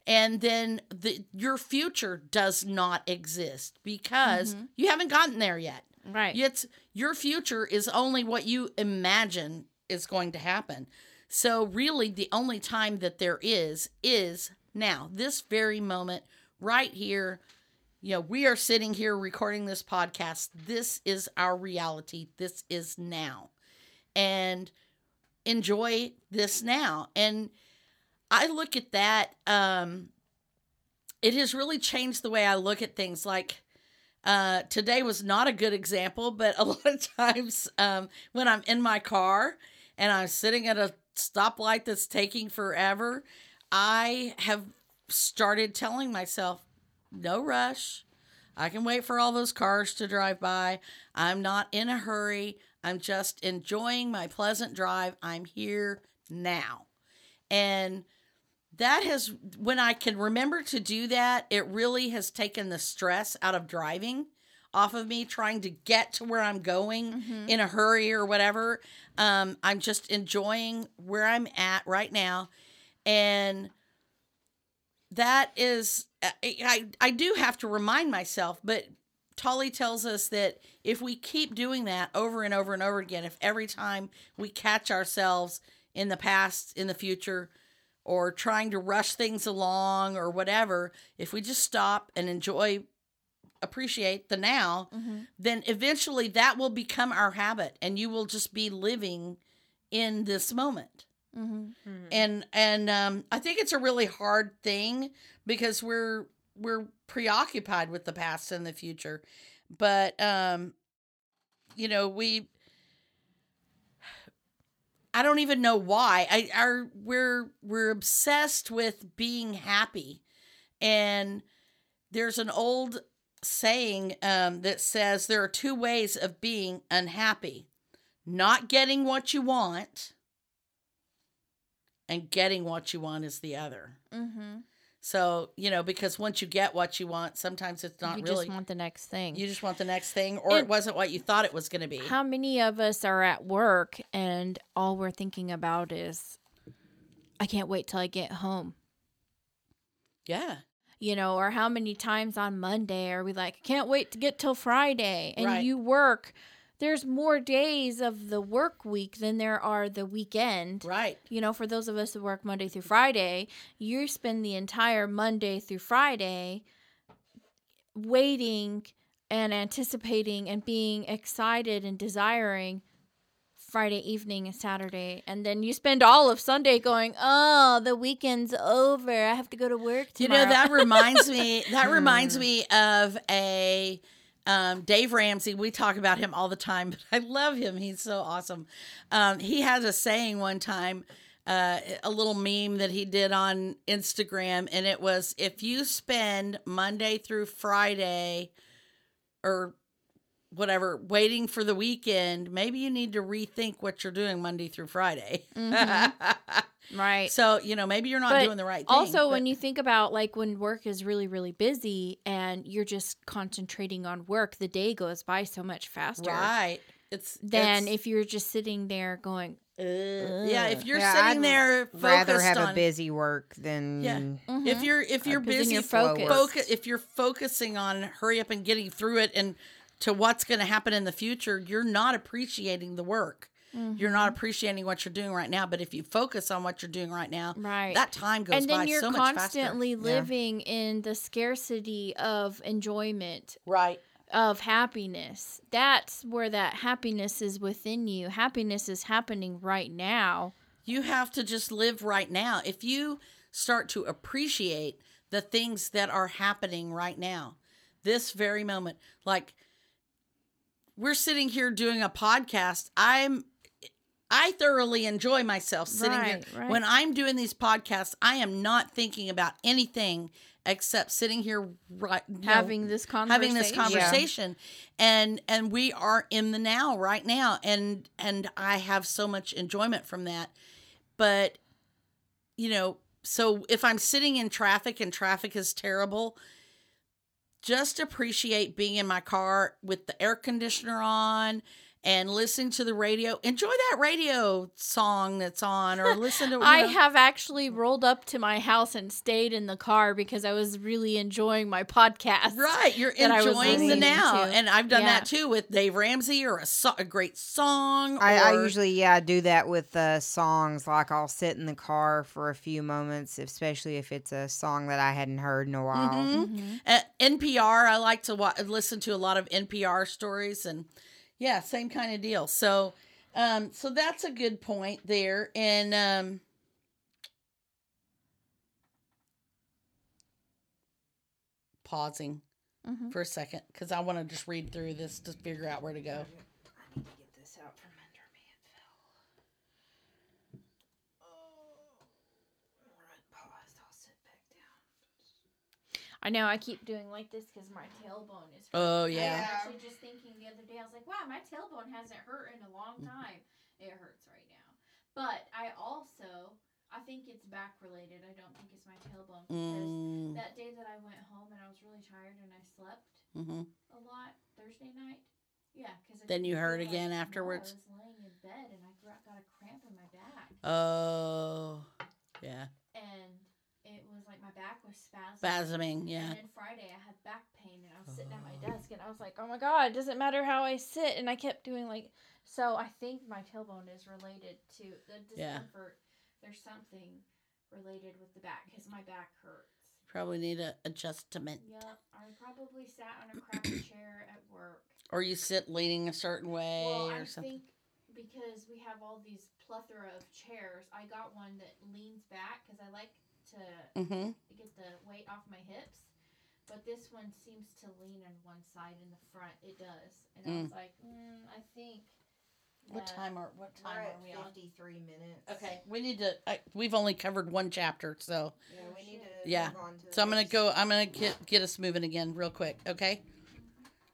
And then the, your future does not exist because mm-hmm. you haven't gotten there yet. Right. It's your future is only what you imagine is going to happen. So really the only time that there is is now, this very moment right here. You know, we are sitting here recording this podcast. This is our reality. This is now. And enjoy this now. And I look at that. Um, it has really changed the way I look at things. Like uh, today was not a good example, but a lot of times um, when I'm in my car and I'm sitting at a stoplight that's taking forever, I have started telling myself, no rush. I can wait for all those cars to drive by. I'm not in a hurry. I'm just enjoying my pleasant drive. I'm here now. And that has, when I can remember to do that, it really has taken the stress out of driving off of me trying to get to where I'm going mm-hmm. in a hurry or whatever. Um, I'm just enjoying where I'm at right now. And that is I I do have to remind myself, but Tolle tells us that if we keep doing that over and over and over again, if every time we catch ourselves in the past, in the future, or trying to rush things along or whatever, if we just stop and enjoy, appreciate the now, mm-hmm. then eventually that will become our habit and you will just be living in this moment. Mm-hmm. Mm-hmm. And and um, I think it's a really hard thing because we're we're preoccupied with the past and the future, but um, you know we. I don't even know why. I are we're we're obsessed with being happy, and there's an old saying um, that says there are two ways of being unhappy: not getting what you want and getting what you want is the other. Mm-hmm. So, you know, because once you get what you want, sometimes it's not you really You just want the next thing. you just want the next thing or it wasn't what you thought it was going to be. How many of us are at work and all we're thinking about is, I can't wait till I get home? yeah. You know, or how many times on Monday are we like, can't wait to get till Friday? And Right. you work, there's more days of the work week than there are the weekend. Right. You know, for those of us who work Monday through Friday, you spend the entire Monday through Friday waiting and anticipating and being excited and desiring Friday evening and Saturday. And then you spend all of Sunday going, oh, the weekend's over. I have to go to work You know that reminds me. That reminds hmm. me of a um, Dave Ramsey. We talk about him all the time, but I love him. He's so awesome. Um, he has a saying one time, uh, a little meme that he did on Instagram, and it was, "If you spend Monday through Friday, or whatever, waiting for the weekend, maybe you need to rethink what you're doing Monday through Friday." right. so you know, maybe you're not But doing the right thing. also, when you think about like when work is really, really busy and you're just concentrating on work, the day goes by so much faster right, it's than it's- if you're just sitting there going, Uh, yeah, if you're Yeah, sitting I'd there focused Rather have on a busy work than Yeah. "Mhm." if you're if you're Because busy you're focused, focused. if you're focusing on hurry up and getting through it and to what's going to happen in the future, you're not appreciating the work. You're not Mm-hmm. appreciating what you're doing right now. But if you focus on what you're doing right now, Right. that time goes and by then you're so constantly living in the scarcity of enjoyment Right. of happiness that's where that happiness is within you happiness is happening right now You have to just live right now. If you start to appreciate the things that are happening right now, this very moment, like we're sitting here doing a podcast, I'm I thoroughly enjoy myself sitting Right, here. right. When I'm doing these podcasts, I am not thinking about anything except sitting here right you know, having this conversation having this conversation. And and we are in the now right now. And and i have so much enjoyment from that. But you know so if i'm sitting in traffic and traffic is terrible just appreciate being in my car with the air conditioner on and listening to the radio enjoy that radio song that's on or listen to you I know. have actually rolled up to my house and stayed in the car because I was really enjoying my podcast. Right, you're that I was enjoying the now, to. and I've done Yeah. that too with Dave Ramsey or a, so- a great song. I, I usually yeah do that with uh, songs. Like I'll sit in the car for a few moments, especially if it's a song that I hadn't heard in a while. Mhm. Mhm. Uh, NPR. I like to wa- listen to a lot of NPR stories, and yeah, same kind of deal. So, um, so that's a good point there, and um, pausing Mhm. for a second because I want to just read through this to figure out where to go. I need to get this out from under me. It fell. Alright, paused. I'll sit back down. I know I keep doing like this because my tailbone is. Oh hurting. I was yeah, actually just thinking the other day, I was like, wow, my tailbone hasn't hurt in a long time. It hurts right now. But I also, I think it's back related. I don't think it's my tailbone because mm, that day that I went home and I was really tired and I slept hmm a lot Thursday night. Yeah, because Then you hurt again afterwards? I was laying in bed and I got a cramp in my back, oh yeah, and it was like my back was spasming. spasming. Yeah, And then Friday I had back pain and I was sitting at my oh. desk and I was like, oh my god, it doesn't matter how I sit. And I kept doing like, so I think my tailbone is related to the Yeah. discomfort. There's something related with the back because my back hurts. probably need a adjustment, Yeah, I probably sat on a crappy chair at work. or you sit leaning a certain way Well, or I something. think because we have all these plethora of chairs, I got one that leans back because I like to Mm-hmm. get the weight off my hips. But this one seems to lean on one side in the front. It does, and I Mm. was like, mm, I think. What time are what time We're are at we on? fifty-three minutes. Okay, we need to. I, we've only covered one chapter, so Yeah, we need to. Yeah. Move on to so I'm gonna go. I'm gonna get get us moving again real quick. Okay.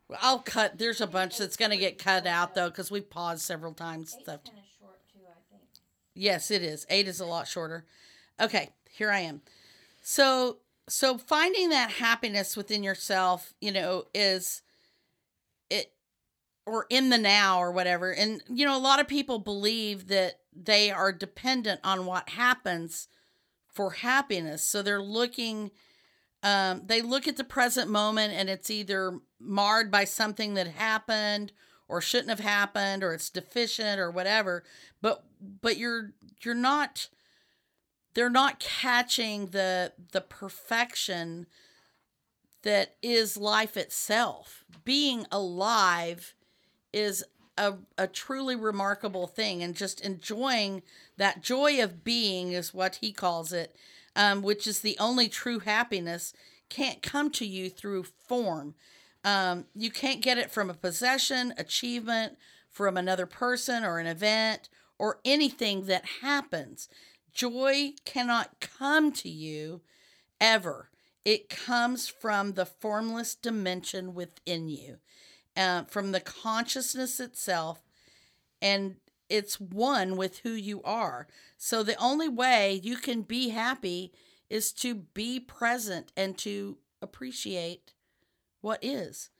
Well, I'll cut. There's a bunch that's gonna get cut out though because we paused several times. Eight's Stuff. kind of short too. I think. Yes, it is. Eight is a lot shorter. Okay, here I am. So so finding that happiness within yourself, you know, is it or in the now or whatever. And you know, a lot of people believe that they are dependent on what happens for happiness. So they're looking um, they look at the present moment and it's either marred by something that happened or shouldn't have happened or it's deficient or whatever but but you're you're not they're not catching the the perfection that is life itself. Being alive is a, a truly remarkable thing and just enjoying that joy of being is what he calls it um, which is the only true happiness can't come to you through form. Um, you can't get it from a possession achievement from another person or an event or anything that happens joy cannot come to you ever it comes from the formless dimension within you uh, from the consciousness itself, and it's one with who you are. So the only way you can be happy is to be present and to appreciate what is.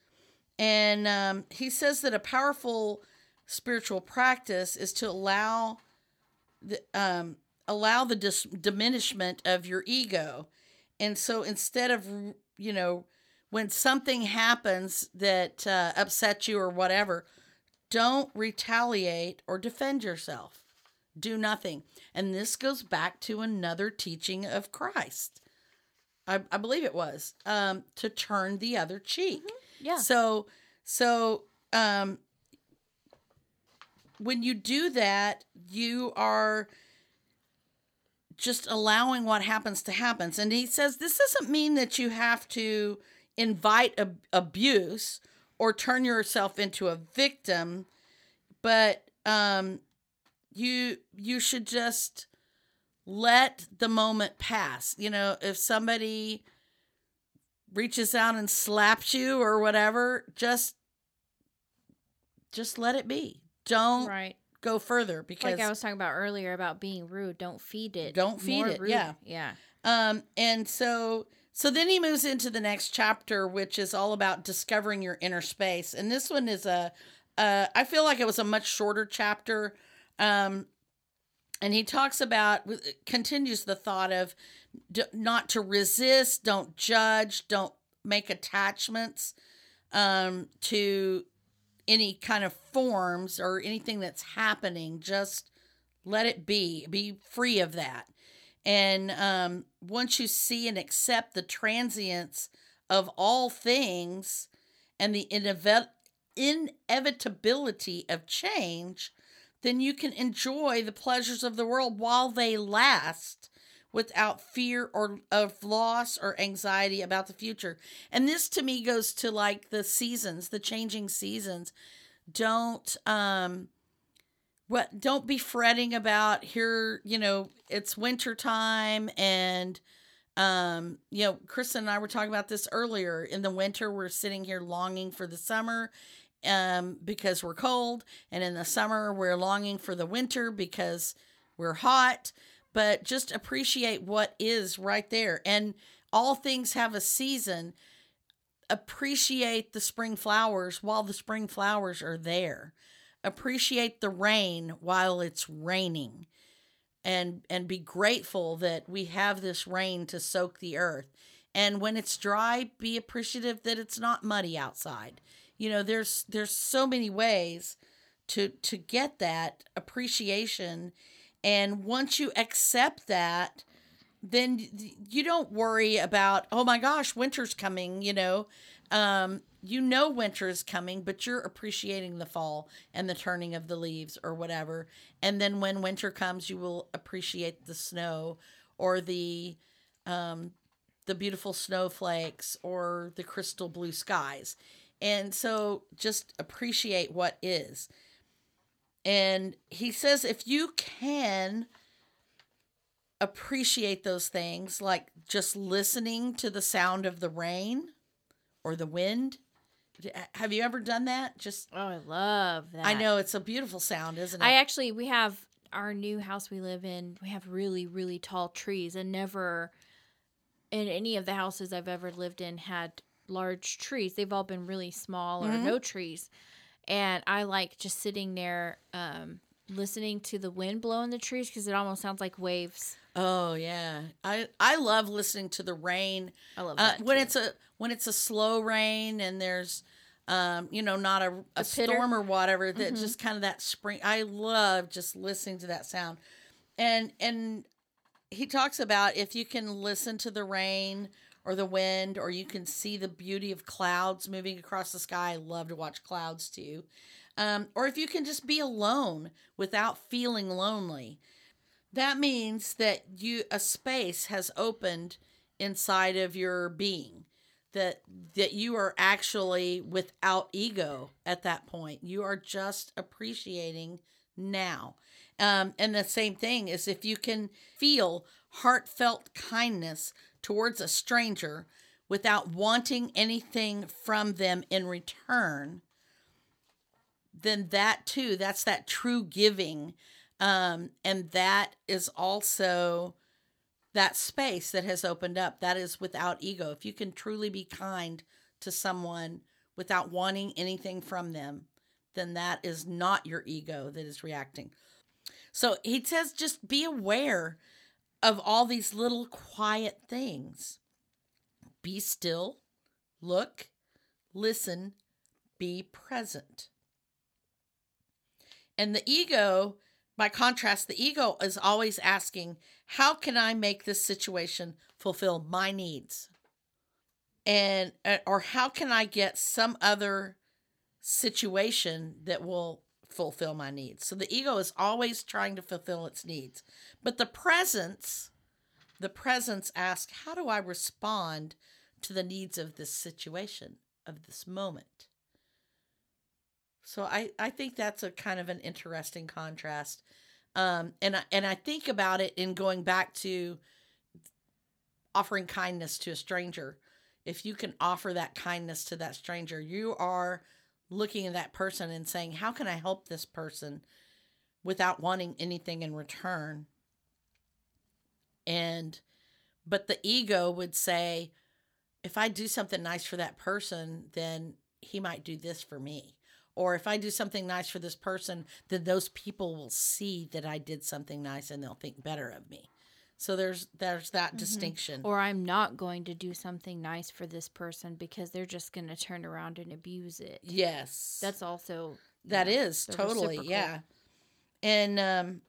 And um, he says that a powerful spiritual practice is to allow the um, allow the dis- diminishment of your ego. And so instead of you know when something happens that uh, upsets you or whatever, don't retaliate or defend yourself. Do nothing. And this goes back to another teaching of Christ. I, I believe it was um, to turn the other cheek. Mm-hmm. Yeah. So, so um, when you do that, you are just allowing what happens to happen. And he says this doesn't mean that you have to invite ab- abuse or turn yourself into a victim, but um, you you should just let the moment pass. You know, if somebody reaches out and slaps you or whatever, just just let it be. Don't Right. Go further because Like I was talking about earlier about being rude. Don't feed it. Don't feed More it, rude. yeah. Yeah. Um, and so so then he moves into the next chapter, which is all about discovering your inner space. And this one is a, uh, I feel like it was a much shorter chapter. Um, and he talks about, continues the thought of d- not to resist, don't judge, don't make attachments um, to any kind of forms or anything that's happening. Just let it be, be free of that. And um, once you see and accept the transience of all things and the inev- inevitability of change, then you can enjoy the pleasures of the world while they last without fear or of loss or anxiety about the future. And this to me goes to like the seasons, the changing seasons. Don't um what don't be fretting about here you know it's winter time and um you know kristen and i were talking about this earlier in the winter we're sitting here longing for the summer um because we're cold and in the summer we're longing for the winter because we're hot but just appreciate what is right there. And all things have a season. Appreciate the spring flowers while the spring flowers are there. Appreciate the rain while it's raining. And and be grateful that we have this rain to soak the earth. And when it's dry be appreciative that it's not muddy outside. You know there's there's so many ways to to get that appreciation and once you accept that then you don't worry about oh my gosh winter's coming you know um, you know winter is coming, but you're appreciating the fall and the turning of the leaves or whatever. And then when winter comes, you will appreciate the snow or the um, the beautiful snowflakes or the crystal blue skies. And so just appreciate what is. And he says if you can appreciate those things, like just listening to the sound of the rain or the wind. Have you ever done that? Just Oh, I love that. I know it's a beautiful sound, isn't it? I actually we have our new house we live in. We have really really tall trees, and never in any of the houses I've ever lived in had large trees. They've all been really small or Mhm. no trees. And I like just sitting there um, listening to the wind blow in the trees because it almost sounds like waves. Oh yeah, I I love listening to the rain I love uh, that. when too. it's a when it's a slow rain and there's um you know not a, a storm or whatever that Mhm. just kind of that spring. I love just listening to that sound, and and he talks about if you can listen to the rain or the wind or you can see the beauty of clouds moving across the sky. I love to watch clouds too. Um, or if you can just be alone without feeling lonely that means that you a space has opened inside of your being that that you are actually without ego at that point you are just appreciating now um, and the same thing is if you can feel heartfelt kindness towards a stranger without wanting anything from them in return then that too that's that true giving. Um, and that is also that space that has opened up. That is without ego. If you can truly be kind to someone without wanting anything from them then that is not your ego that is reacting. So he says just be aware of all these little quiet things be still look listen be present and the ego by contrast, the ego is always asking, How can I make this situation fulfill my needs? And, uh, or how can I get some other situation that will fulfill my needs? So the ego is always trying to fulfill its needs. But the presence, the presence asks, How do I respond to the needs of this situation, of this moment? So I, I think that's a kind of an interesting contrast. Um, and I, and I think about it in going back to offering kindness to a stranger. If you can offer that kindness to that stranger, you are looking at that person and saying, "How can I help this person without wanting anything in return?" And but the ego would say, if I do something nice for that person, then he might do this for me or if I do something nice for this person, then those people will see that I did something nice and they'll think better of me. So there's there's that distinction. Or I'm not going to do something nice for this person because they're just going to turn around and abuse it. yes. That's also that yeah, is totally yeah. And um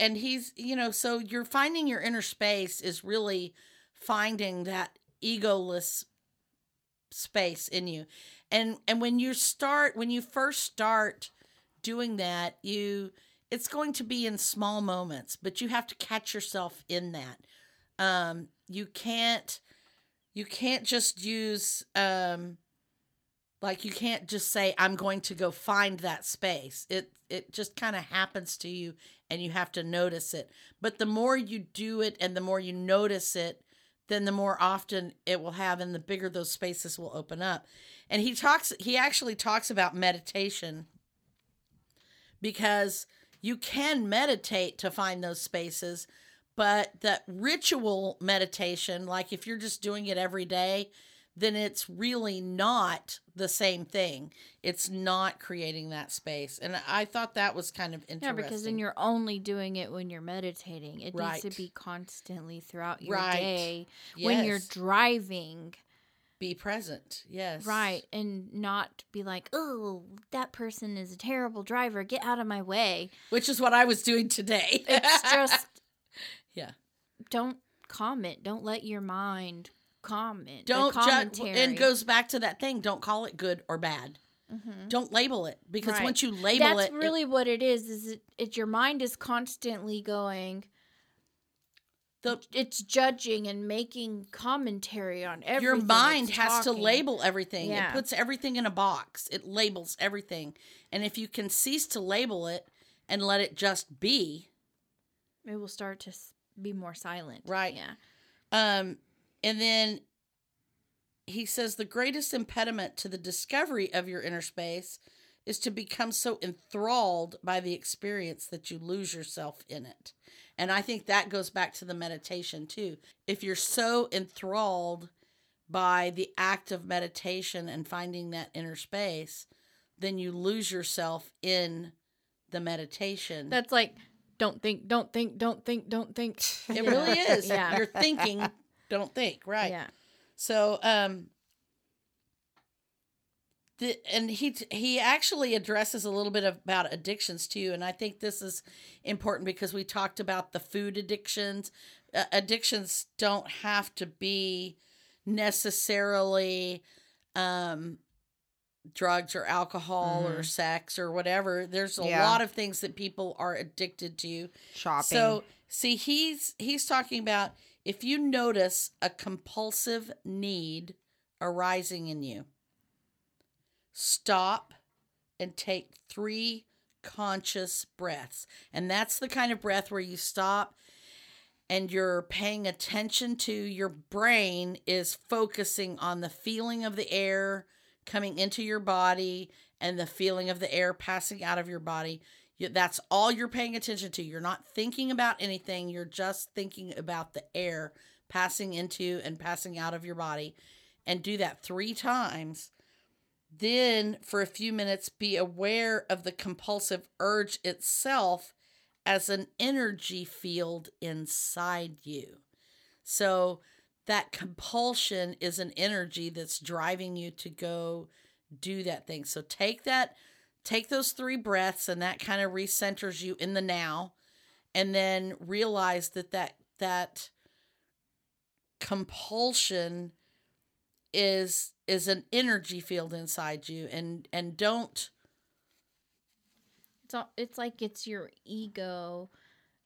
and he's you know so you're finding your inner space is really finding that egoless space in you and and when you start when you first start doing that you it's going to be in small moments but you have to catch yourself in that. Um you can't you can't just use um like you can't just say i'm going to go find that space. It it just kind of happens to you and you have to notice it. But the more you do it and the more you notice it then the more often it will have and the bigger those spaces will open up. And he talks he actually talks about meditation because you can meditate to find those spaces but that ritual meditation like if you're just doing it every day then it's really not the same thing it's not creating that space and i thought that was kind of interesting. Yeah, because then you're only doing it when you're meditating. It needs to be constantly throughout your Right. day when you're driving, be present yes right? And not be like, "Oh, that person is a terrible driver. Get out of my way." which is what i was doing today It's just yeah don't comment. Don't let your mind comment. Don't judge and goes back to that thing don't call it good or bad Mhm. don't label it the, It's judging and making commentary on everything. your mind has to label everything Yeah. it puts everything in a box it labels everything and if you can cease to label it and let it just be It will start to be more silent. Right. Yeah. Um, and then he says the greatest impediment to the discovery of your inner space is to become so enthralled by the experience that you lose yourself in it. And I think that goes back to the meditation too. If you're so enthralled by the act of meditation and finding that inner space, then you lose yourself in the meditation. That's like don't think, don't think, don't think, don't think. it really is. Yeah. You're thinking, don't think, right? Yeah. So, um, the, and he he actually addresses a little bit about addictions too, and I think this is important because we talked about the food addictions. Uh, addictions don't have to be necessarily um, drugs or alcohol or Mhm. sex or whatever. There's a Yeah. lot of things that people are addicted to. Shopping. So see, he's he's talking about if you notice a compulsive need arising in you, stop and take three conscious breaths. And that's the kind of breath where you stop and you're paying attention to your brain is focusing on the feeling of the air coming into your body and the feeling of the air passing out of your body. That's all you're paying attention to. You're not thinking about anything. You're just thinking about the air passing into and passing out of your body. And do that three times. Then, for a few minutes, be aware of the compulsive urge itself as an energy field inside you. So, that compulsion is an energy that's driving you to go do that thing. So, take that, take those three breaths, and that kind of recenters you in the now. And then realize that that, that compulsion is is an energy field inside you and and don't It's, all, it's like it's your ego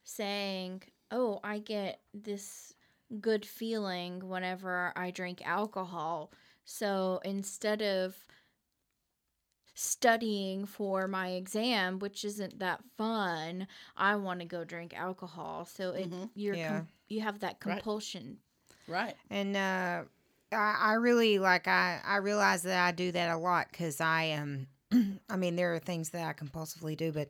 saying, "Oh, I get this good feeling whenever I drink alcohol." So instead of studying for my exam, which isn't that fun, I want to go drink alcohol. So it Mhm. you're Yeah. com- you have that Right. compulsion. right And uh, I, I really like I I realize that I do that a lot because I am. I mean, there are things that I compulsively do, but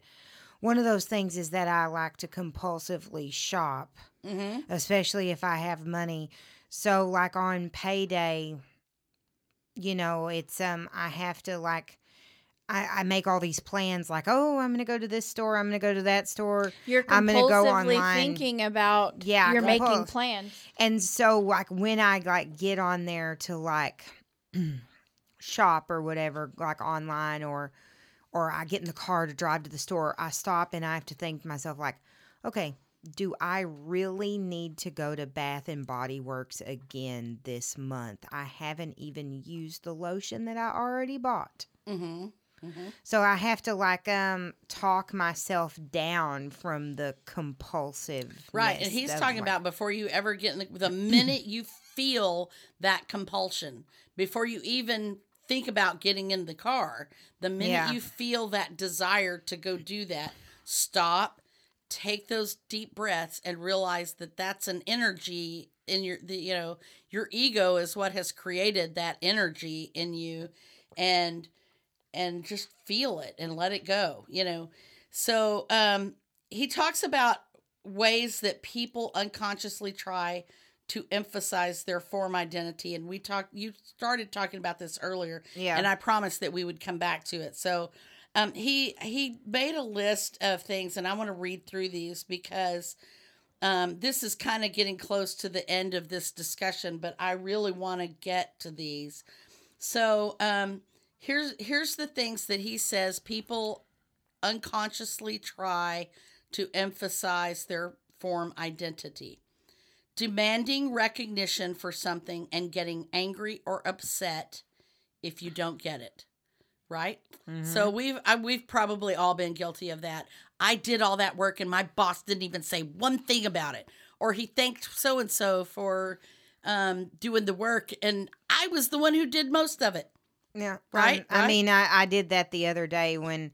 one of those things is that I like to compulsively shop, mm-hmm. especially if I have money. So, like on payday, you know, it's um I have to like. I, I make all these plans like, oh, I'm going to go to this store. I'm going to go to that store. You're I'm gonna go compulsively online. thinking about Yeah, you're making plans. And so like when I like get on there to like shop or whatever, like online or or I get in the car to drive to the store, I stop and I have to think to myself like, okay, do I really need to go to Bath and Body Works again this month? I haven't even used the lotion that I already bought. Mm-hmm. Mm-hmm. So I have to like um talk myself down from the compulsive. Right. And he's talking about before you ever get in the, the minute you feel that compulsion, before you even think about getting in the car, the minute Yeah. you feel that desire to go do that, stop, take those deep breaths and realize that that's an energy in your the you know, your ego is what has created that energy in you and and just feel it and let it go, you know. So, um he talks about ways that people unconsciously try to emphasize their form identity and we talked you started talking about this earlier yeah. and I promised that we would come back to it. So um, he he made a list of things, and I want to read through these because um, this is kind of getting close to the end of this discussion, but I really want to get to these. So um, here's here's the things that he says people unconsciously try to emphasize their form identity. Demanding recognition for something and getting angry or upset if you don't get it. Right? Mhm. So we've I, we've probably all been guilty of that. I did all that work and my boss didn't even say one thing about it, or he thanked so and so for um, doing the work, and I was the one who did most of it. Yeah, Right, um, I right. mean, I, I did that the other day when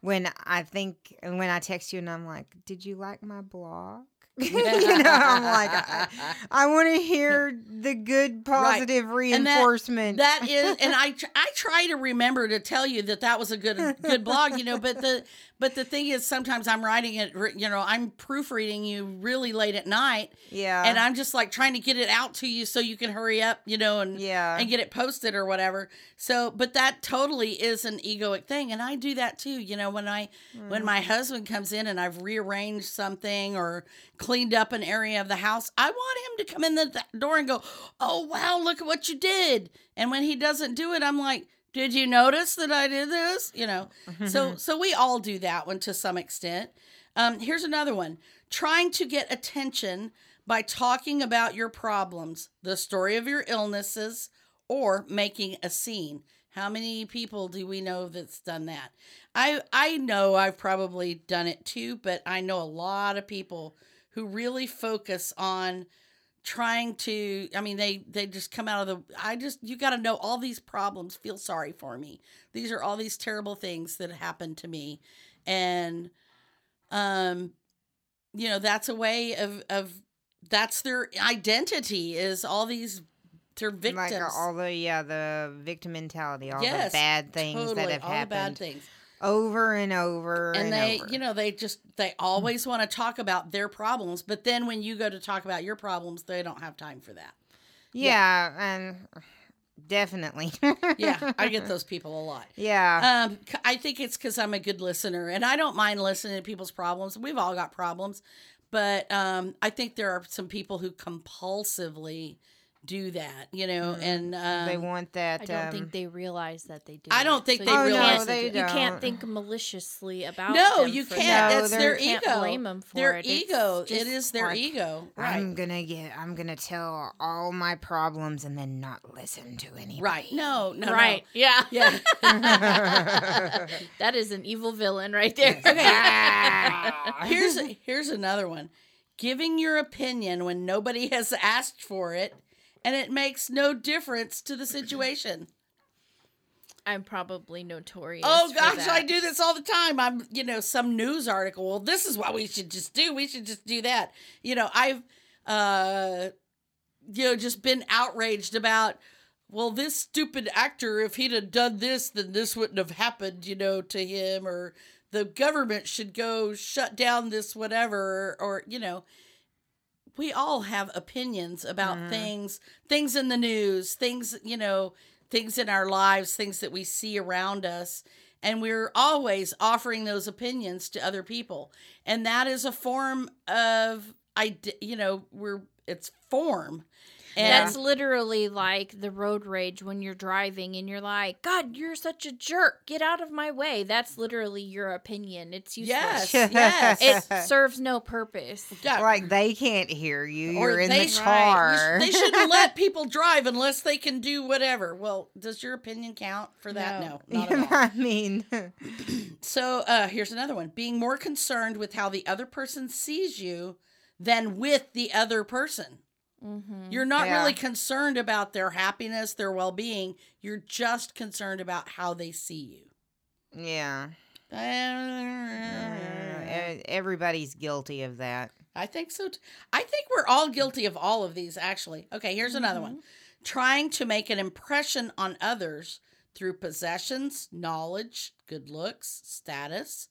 when I think when I text you and I'm like, "Did you like my blog?" you know, I'm like, I, I want to hear the good, positive reinforcement. that is and i tr- i try to remember to tell you that that was a good good blog you know but the but the thing is sometimes i'm writing it you know i'm proofreading you really late at night. Yeah, and i'm just like trying to get it out to you so you can hurry up you know and yeah, and get it posted or whatever. So but that totally is an egoic thing. And i do that too. You know when i when my mm. husband comes in and i've rearranged something or cleaned up an area of the house i want him to come in the th- door and go oh wow look at what you did. And when he doesn't do it i'm like did you notice that i did this? You know so so we all do that one to some extent. Um, here's another one. Trying to get attention by talking about your problems the story of your illnesses or making a scene. How many people do we know that's done that? I i know i've probably done it too but i know a lot of people who really focus on trying to i mean they they just come out of the i just you got to know all these problems feel sorry for me. These are all these terrible things that happened to me. And um you know that's a way of of that's their identity is all these they're victims. like all the yeah the victim mentality, all Yes, the bad things totally that have all the bad happened. things over and over and and, they over. you know they just they always want to talk about their problems but then when you go to talk about your problems they don't have time for that. Yeah, and definitely, yeah i get those people a lot. Yeah, um i think it's because i'm a good listener and i don't mind listening to people's problems. We've all got problems but um i think there are some people who compulsively do that you know and um, they want that. I don't um, think they realize that they do. I don't think So they you Oh, no, realize can't- they You can't think maliciously about. It. No them you can't that. No, that's they're- their You can't ego blame them for their it. It's ego it just is their like, ego right I'm gonna get. I'm gonna tell all my problems and then not listen to anybody. right no no no. right? Yeah. yeah that is an evil villain right there. here's here's another one giving your opinion when nobody has asked for it and it makes no difference to the situation. I'm probably notorious. oh gosh i do this all the time. I'm you know some news article. Well this is what we should just do. We should just do that. You know i've uh you know just been outraged about well this stupid actor if he'd have done this then this wouldn't have happened you know to him or the government should go shut down this whatever or you know we all have opinions about Mhm. things things in the news things you know things in our lives things that we see around us. And we're always offering those opinions to other people. And that is a form of i you know we're it's form and That's literally like the road rage when you're driving and you're like, God, you're such a jerk. Get out of my way. That's literally your opinion. It's useless. yes yes It serves no purpose. Yeah. like they can't hear you. Or You're in they the sh- Right. car. they shouldn't let people drive unless they can do whatever well does your opinion count for that No. no, not at all I mean, So uh, here's another one: being more concerned with how the other person sees you than with the other person. Mm-hmm. You're not Yeah. really concerned about their happiness, their well-being. You're just concerned about how they see you. yeah. Uh, everybody's guilty of that. I think so. T- I think we're all guilty of all of these. Actually, okay. Here's another one: trying to make an impression on others through possessions, knowledge, good looks, status.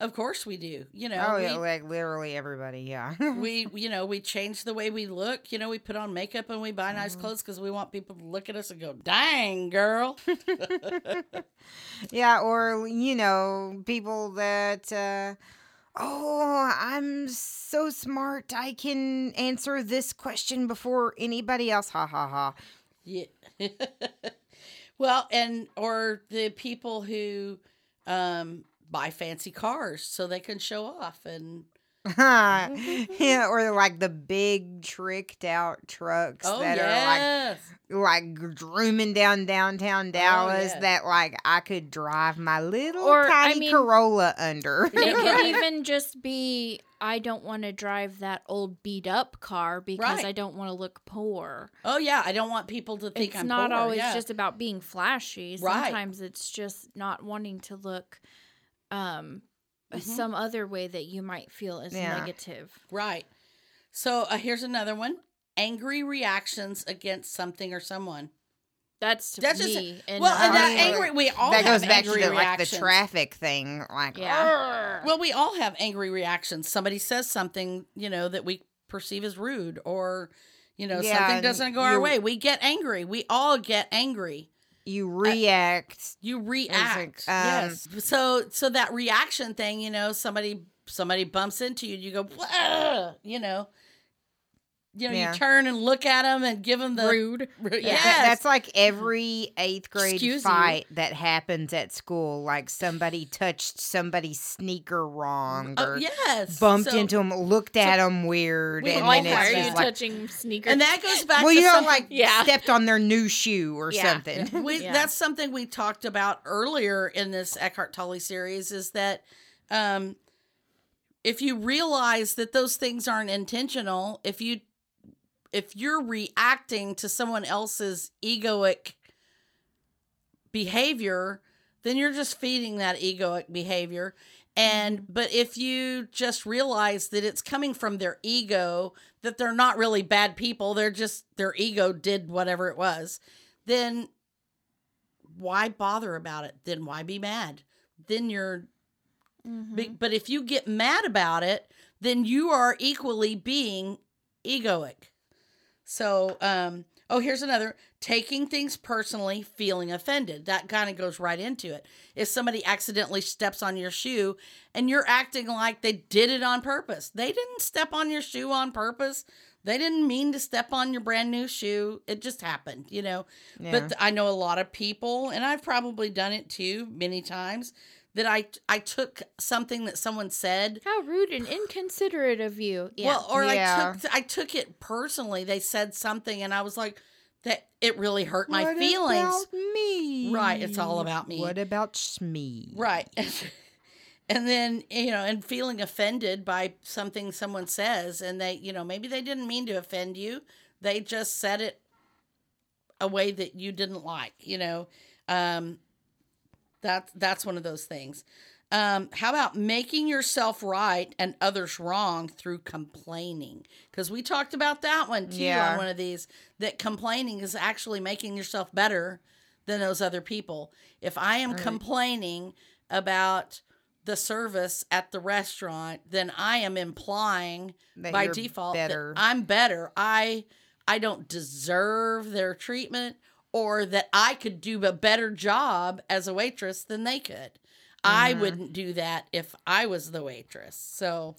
Of course, we do. You know, oh, we- yeah, like literally everybody. Yeah. we you know we change the way we look you know we put on makeup and we buy nice Mm-hmm. clothes because we want people to look at us and go dang girl yeah, or you know, people that. uh Oh, I'm so smart. I can answer this question before anybody else. Ha ha ha. yeah well and or the people who um buy fancy cars so they can show off and yeah, or like the big tricked out trucks oh that yes are like like drooming down downtown oh, Dallas yeah. that like I could drive my little Or, I tiny mean- Corolla under. It could even just be I don't want to drive that old beat up car because Right. I don't want to look poor. oh yeah i don't want people to think It's i'm not poor, always yeah. just about being flashy. Right. Sometimes it's just not wanting to look um Mhm. some other way that you might feel is Yeah. negative. Right. So uh, here's another one: angry reactions against something or someone. That's to That's just and well, and that angry. We all that have goes back to the, like the traffic thing. Like, Yeah. Well, we all have angry reactions. Somebody says something, you know, that we perceive as rude, or you know, Yeah, something doesn't go our way. We get angry. We all get angry. You react. You react. um, yes. So so that reaction thing, you know, somebody somebody bumps into you, you go, "Wah!" you know. You know, Yeah. you turn and look at them and give them the rude. Yes. That- that's like every eighth grade Excuse you. fight that happens at school. Like somebody touched somebody's sneaker wrong Oh, or yes. bumped So- into them, looked at them weird, we and all then have Why it's are you like, touching sneakers? and that goes back well, to you know, like Yeah. stepped on their new shoe or Yeah. something. we, Yeah. that's something we talked about earlier in this Eckhart Tolle series is that um, if you realize that those things aren't intentional, if you if you're reacting to someone else's egoic behavior, then you're just feeding that egoic behavior. And but if you just realize that it's coming from their ego, that they're not really bad people, they're just their ego did whatever it was, then why bother about it? Then why be mad? Then you're Mhm. But if you get mad about it, then you are equally being egoic. So, um, oh, here's another taking things personally, feeling offended. That kind of goes right into it. If somebody accidentally steps on your shoe and you're acting like they did it on purpose, they didn't step on your shoe on purpose. They didn't mean to step on your brand new shoe. It just happened, you know. Yeah. But I know a lot of people, and I've probably done it too many times, that I I took something that someone said. How rude and inconsiderate of you. Yeah. Well, or Yeah. I took I took it personally. They said something, and I was like, that it really hurt my What feelings. about me? Right, it's all about me. What about me? Right. and then, you know, and feeling offended by something someone says, and they, you know, maybe they didn't mean to offend you. They just said it a way that you didn't like, you know. Um, that, that's one of those things. Um, how about making yourself right and others wrong through complaining? Because we talked about that one too Yeah. on one of these. That complaining is actually making yourself better than those other people. If I am Right. complaining about the service at the restaurant, then I am implying That by default better. that I'm better. I I don't deserve their treatment or that I could do a better job as a waitress than they could. I Mhm. wouldn't do that if I was the waitress. So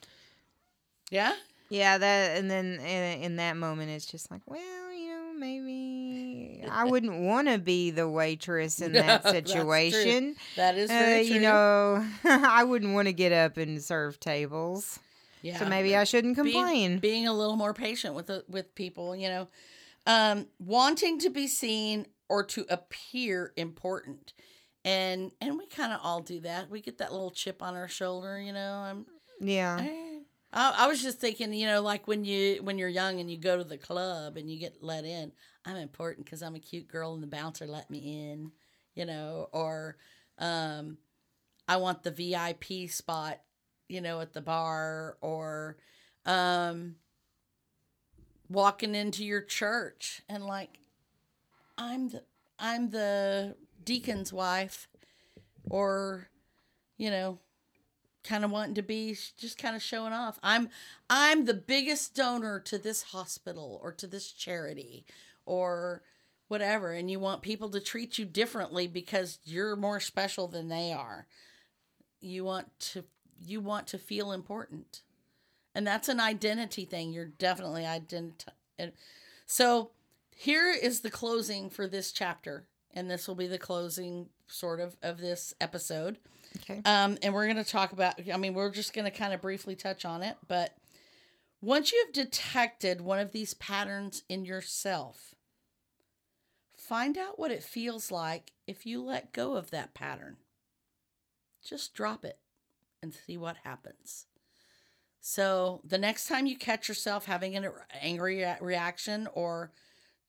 yeah. Yeah, that and then in, in that moment, it's just like, well, you know, maybe I wouldn't want to be the waitress in that No, true. situation. That is Uh, you know, I wouldn't want to get up and serve tables, yeah, so maybe I shouldn't complain. Being, a little more patient with the, with people, you know, um, wanting to be seen or to appear important, and and we kind of all do that. We get that little chip on our shoulder, you know. I'm, yeah, eh. I, I was just thinking, you know, like when you when you're young and you go to the club and you get let in. I'm important because I'm a cute girl and the bouncer let me in, you know, or um, I want the VIP spot, you know, at the bar, or um, walking into your church and like, I'm the I'm the deacon's wife, or you know, kind of wanting to be just kind of showing off. I'm I'm the biggest donor to this hospital or to this charity or whatever and you want people to treat you differently because you're more special than they are. You want to you want to feel important. And that's an identity thing. You're definitely identi- So here is the closing for this chapter and this will be the closing sort of of this episode. okay, Um, and we're going to talk about, I mean, we're just going to kind of briefly touch on it. But once you've detected one of these patterns in yourself, find out what it feels like if you let go of that pattern. Just drop it and see what happens. So the next time you catch yourself having an angry reaction or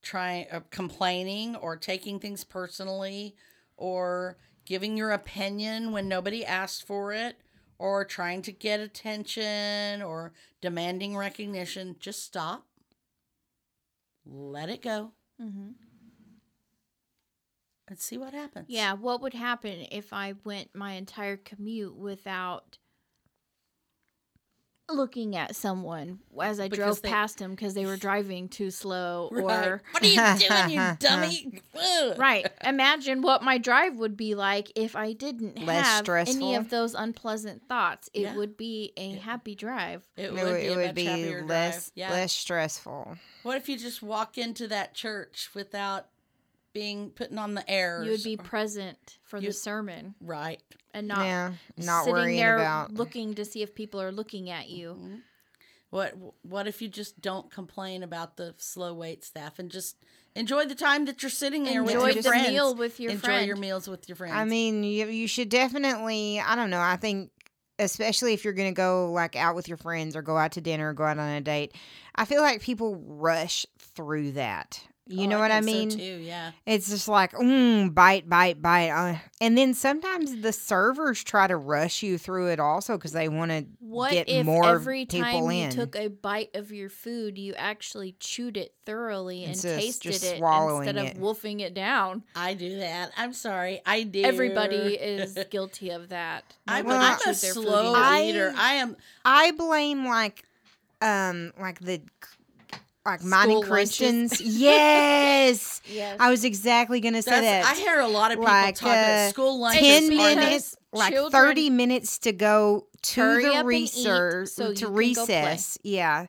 trying uh, complaining or taking things personally or giving your opinion when nobody asked for it, or trying to get attention or demanding recognition, just stop. Let it go Mm-hmm. and see what happens. Yeah, what would happen if I went my entire commute without looking at someone as I Because drove they- past them because they were driving too slow Right. or what are you doing, you dummy? Right. Imagine what my drive would be like if I didn't Less have any of those unpleasant thoughts. It Yeah. would be a happy drive. It It would would, be, it a would much be less. Yeah. less stressful. What if you just walk into that church without being putting on the airs? You would be present for You- the sermon right. and not yeah, not sitting worrying there about. looking to see if people are looking at you. Mhm. What What if you just don't complain about the slow wait staff and just enjoy the time that you're sitting there Enjoy with the your friends? meal with your enjoy friend. your meals with your friends. I mean, you, you should definitely. I don't know. I think, especially if you're gonna go like out with your friends or go out to dinner or go out on a date, I feel like people rush through that. You Oh, know what I think so, mean? too. Yeah. It's just like, mm, bite, bite, bite. Uh, and then sometimes the servers try to rush you through it also because they want to What get if more every people time you in. took a bite of your food, you actually chewed it thoroughly and Instead of tasted just it swallowing instead it. of wolfing it down? I do that. I'm sorry. I do. Everybody is guilty of that. I'm, Nobody I'm a chews slow either. I- eater. I am. I blame like, um, like the, like mine and School lunches. Kristen's. yes. Yes. I was exactly gonna say That's, that. I hear a lot of people Like, talk about uh, school lunches. Ten minutes, like thirty minutes to go to Hurry the up and eat research so to can go play. recess. Yeah,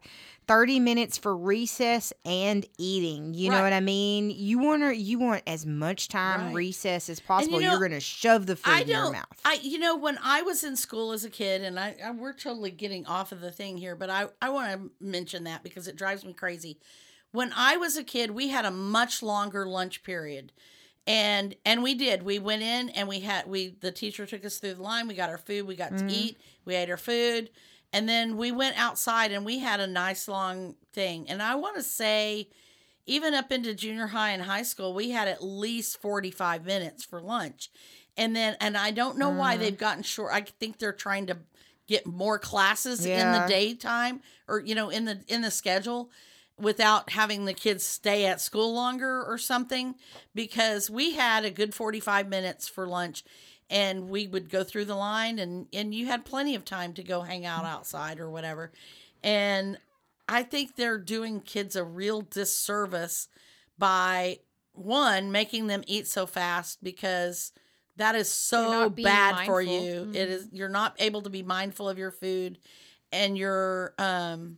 thirty minutes for recess and eating. You know what I mean? You want to, you want as much time Right. recess as possible. know, You're gonna shove the food I in your mouth. I you know when I was in school as a kid, and I, I we're totally getting off of the thing here, but I I want to mention that because it drives me crazy. When I was a kid, we had a much longer lunch period. And and we did. We went in and we had we the teacher took us through the line. We got our food. We got Mhm. to eat. We ate our food, and then we went outside and we had a nice long thing. And I want to say, even up into junior high and high school, we had at least forty five minutes for lunch. And then and I don't know why Mhm. they've gotten short. I think they're trying to get more classes in the daytime or you know in the in the schedule without having the kids stay at school longer or something because we had a good 45 minutes for lunch and we would go through the line and and you had plenty of time to go hang out outside or whatever and i think they're doing kids a real disservice by one making them eat so fast because that is so not bad for mindful. you Mhm. it is you're not able to be mindful of your food and you're um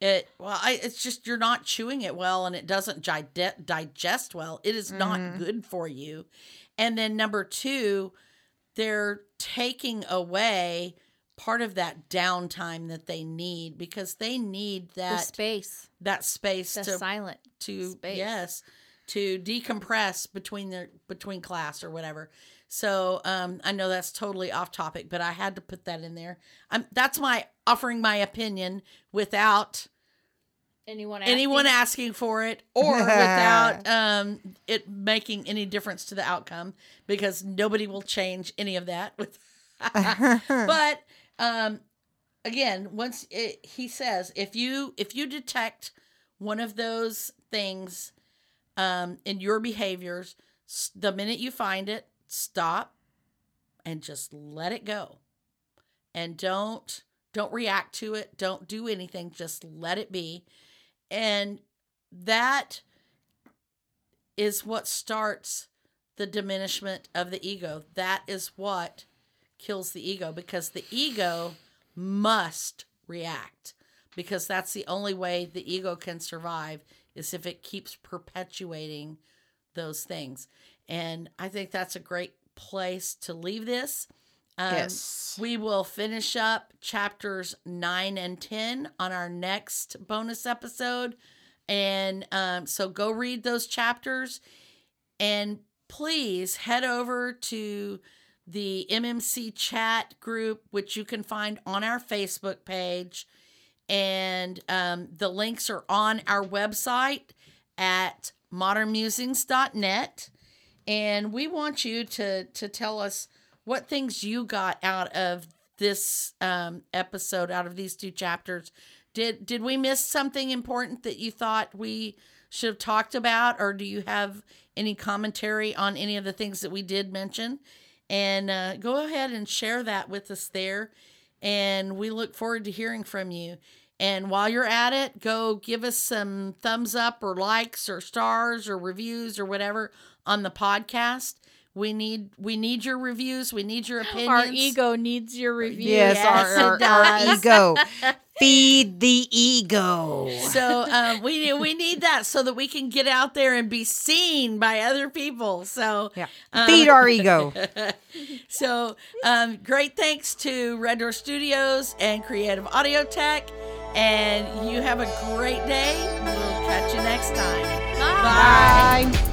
it well I, it's just you're not chewing it well and it doesn't gide- digest well it is not Mhm. good for you and then number two they're taking away part of that downtime that they need because they need the that space, that space the to silent. to space. yes to decompress between their between class or whatever so um i know that's totally off topic but i had to put that in there i'm that's my offering my opinion without Anyone? anyone asking? asking for it or without um it making any difference to the outcome because nobody will change any of that with but um again once it, he says if you if you detect one of those things um in your behaviors the minute you find it stop and just let it go and don't don't react to it don't do anything just let it be and that is what starts the diminishment of the ego. That is what kills the ego because the ego must react because that's the only way the ego can survive is if it keeps perpetuating those things. And i think that's a great place to leave this um, yes. we will finish up chapters 9 and 10 on our next bonus episode and um, so go read those chapters and please head over to the MMC chat group, which you can find on our Facebook page. And um, the links are on our website at modernmusings.net. and we want you to to tell us what things you got out of this um, episode, out of these two chapters. Did did we miss something important that you thought we should have talked about, or do you have any commentary on any of the things that we did mention? And uh, go ahead and share that with us there. And we look forward to hearing from you. And while you're at it, go give us some thumbs up or likes or stars or reviews or whatever on the podcast. We need we need your reviews. We need your opinions. Our ego needs your review. Yes, Yes, our, it our, our ego. Feed the ego. So um, we we need that so that we can get out there and be seen by other people. So Yeah. um, Feed our ego. So um, great thanks to Red Door Studios and Creative Audio Tech. And you have a great day. We'll catch you next time. Bye. Bye.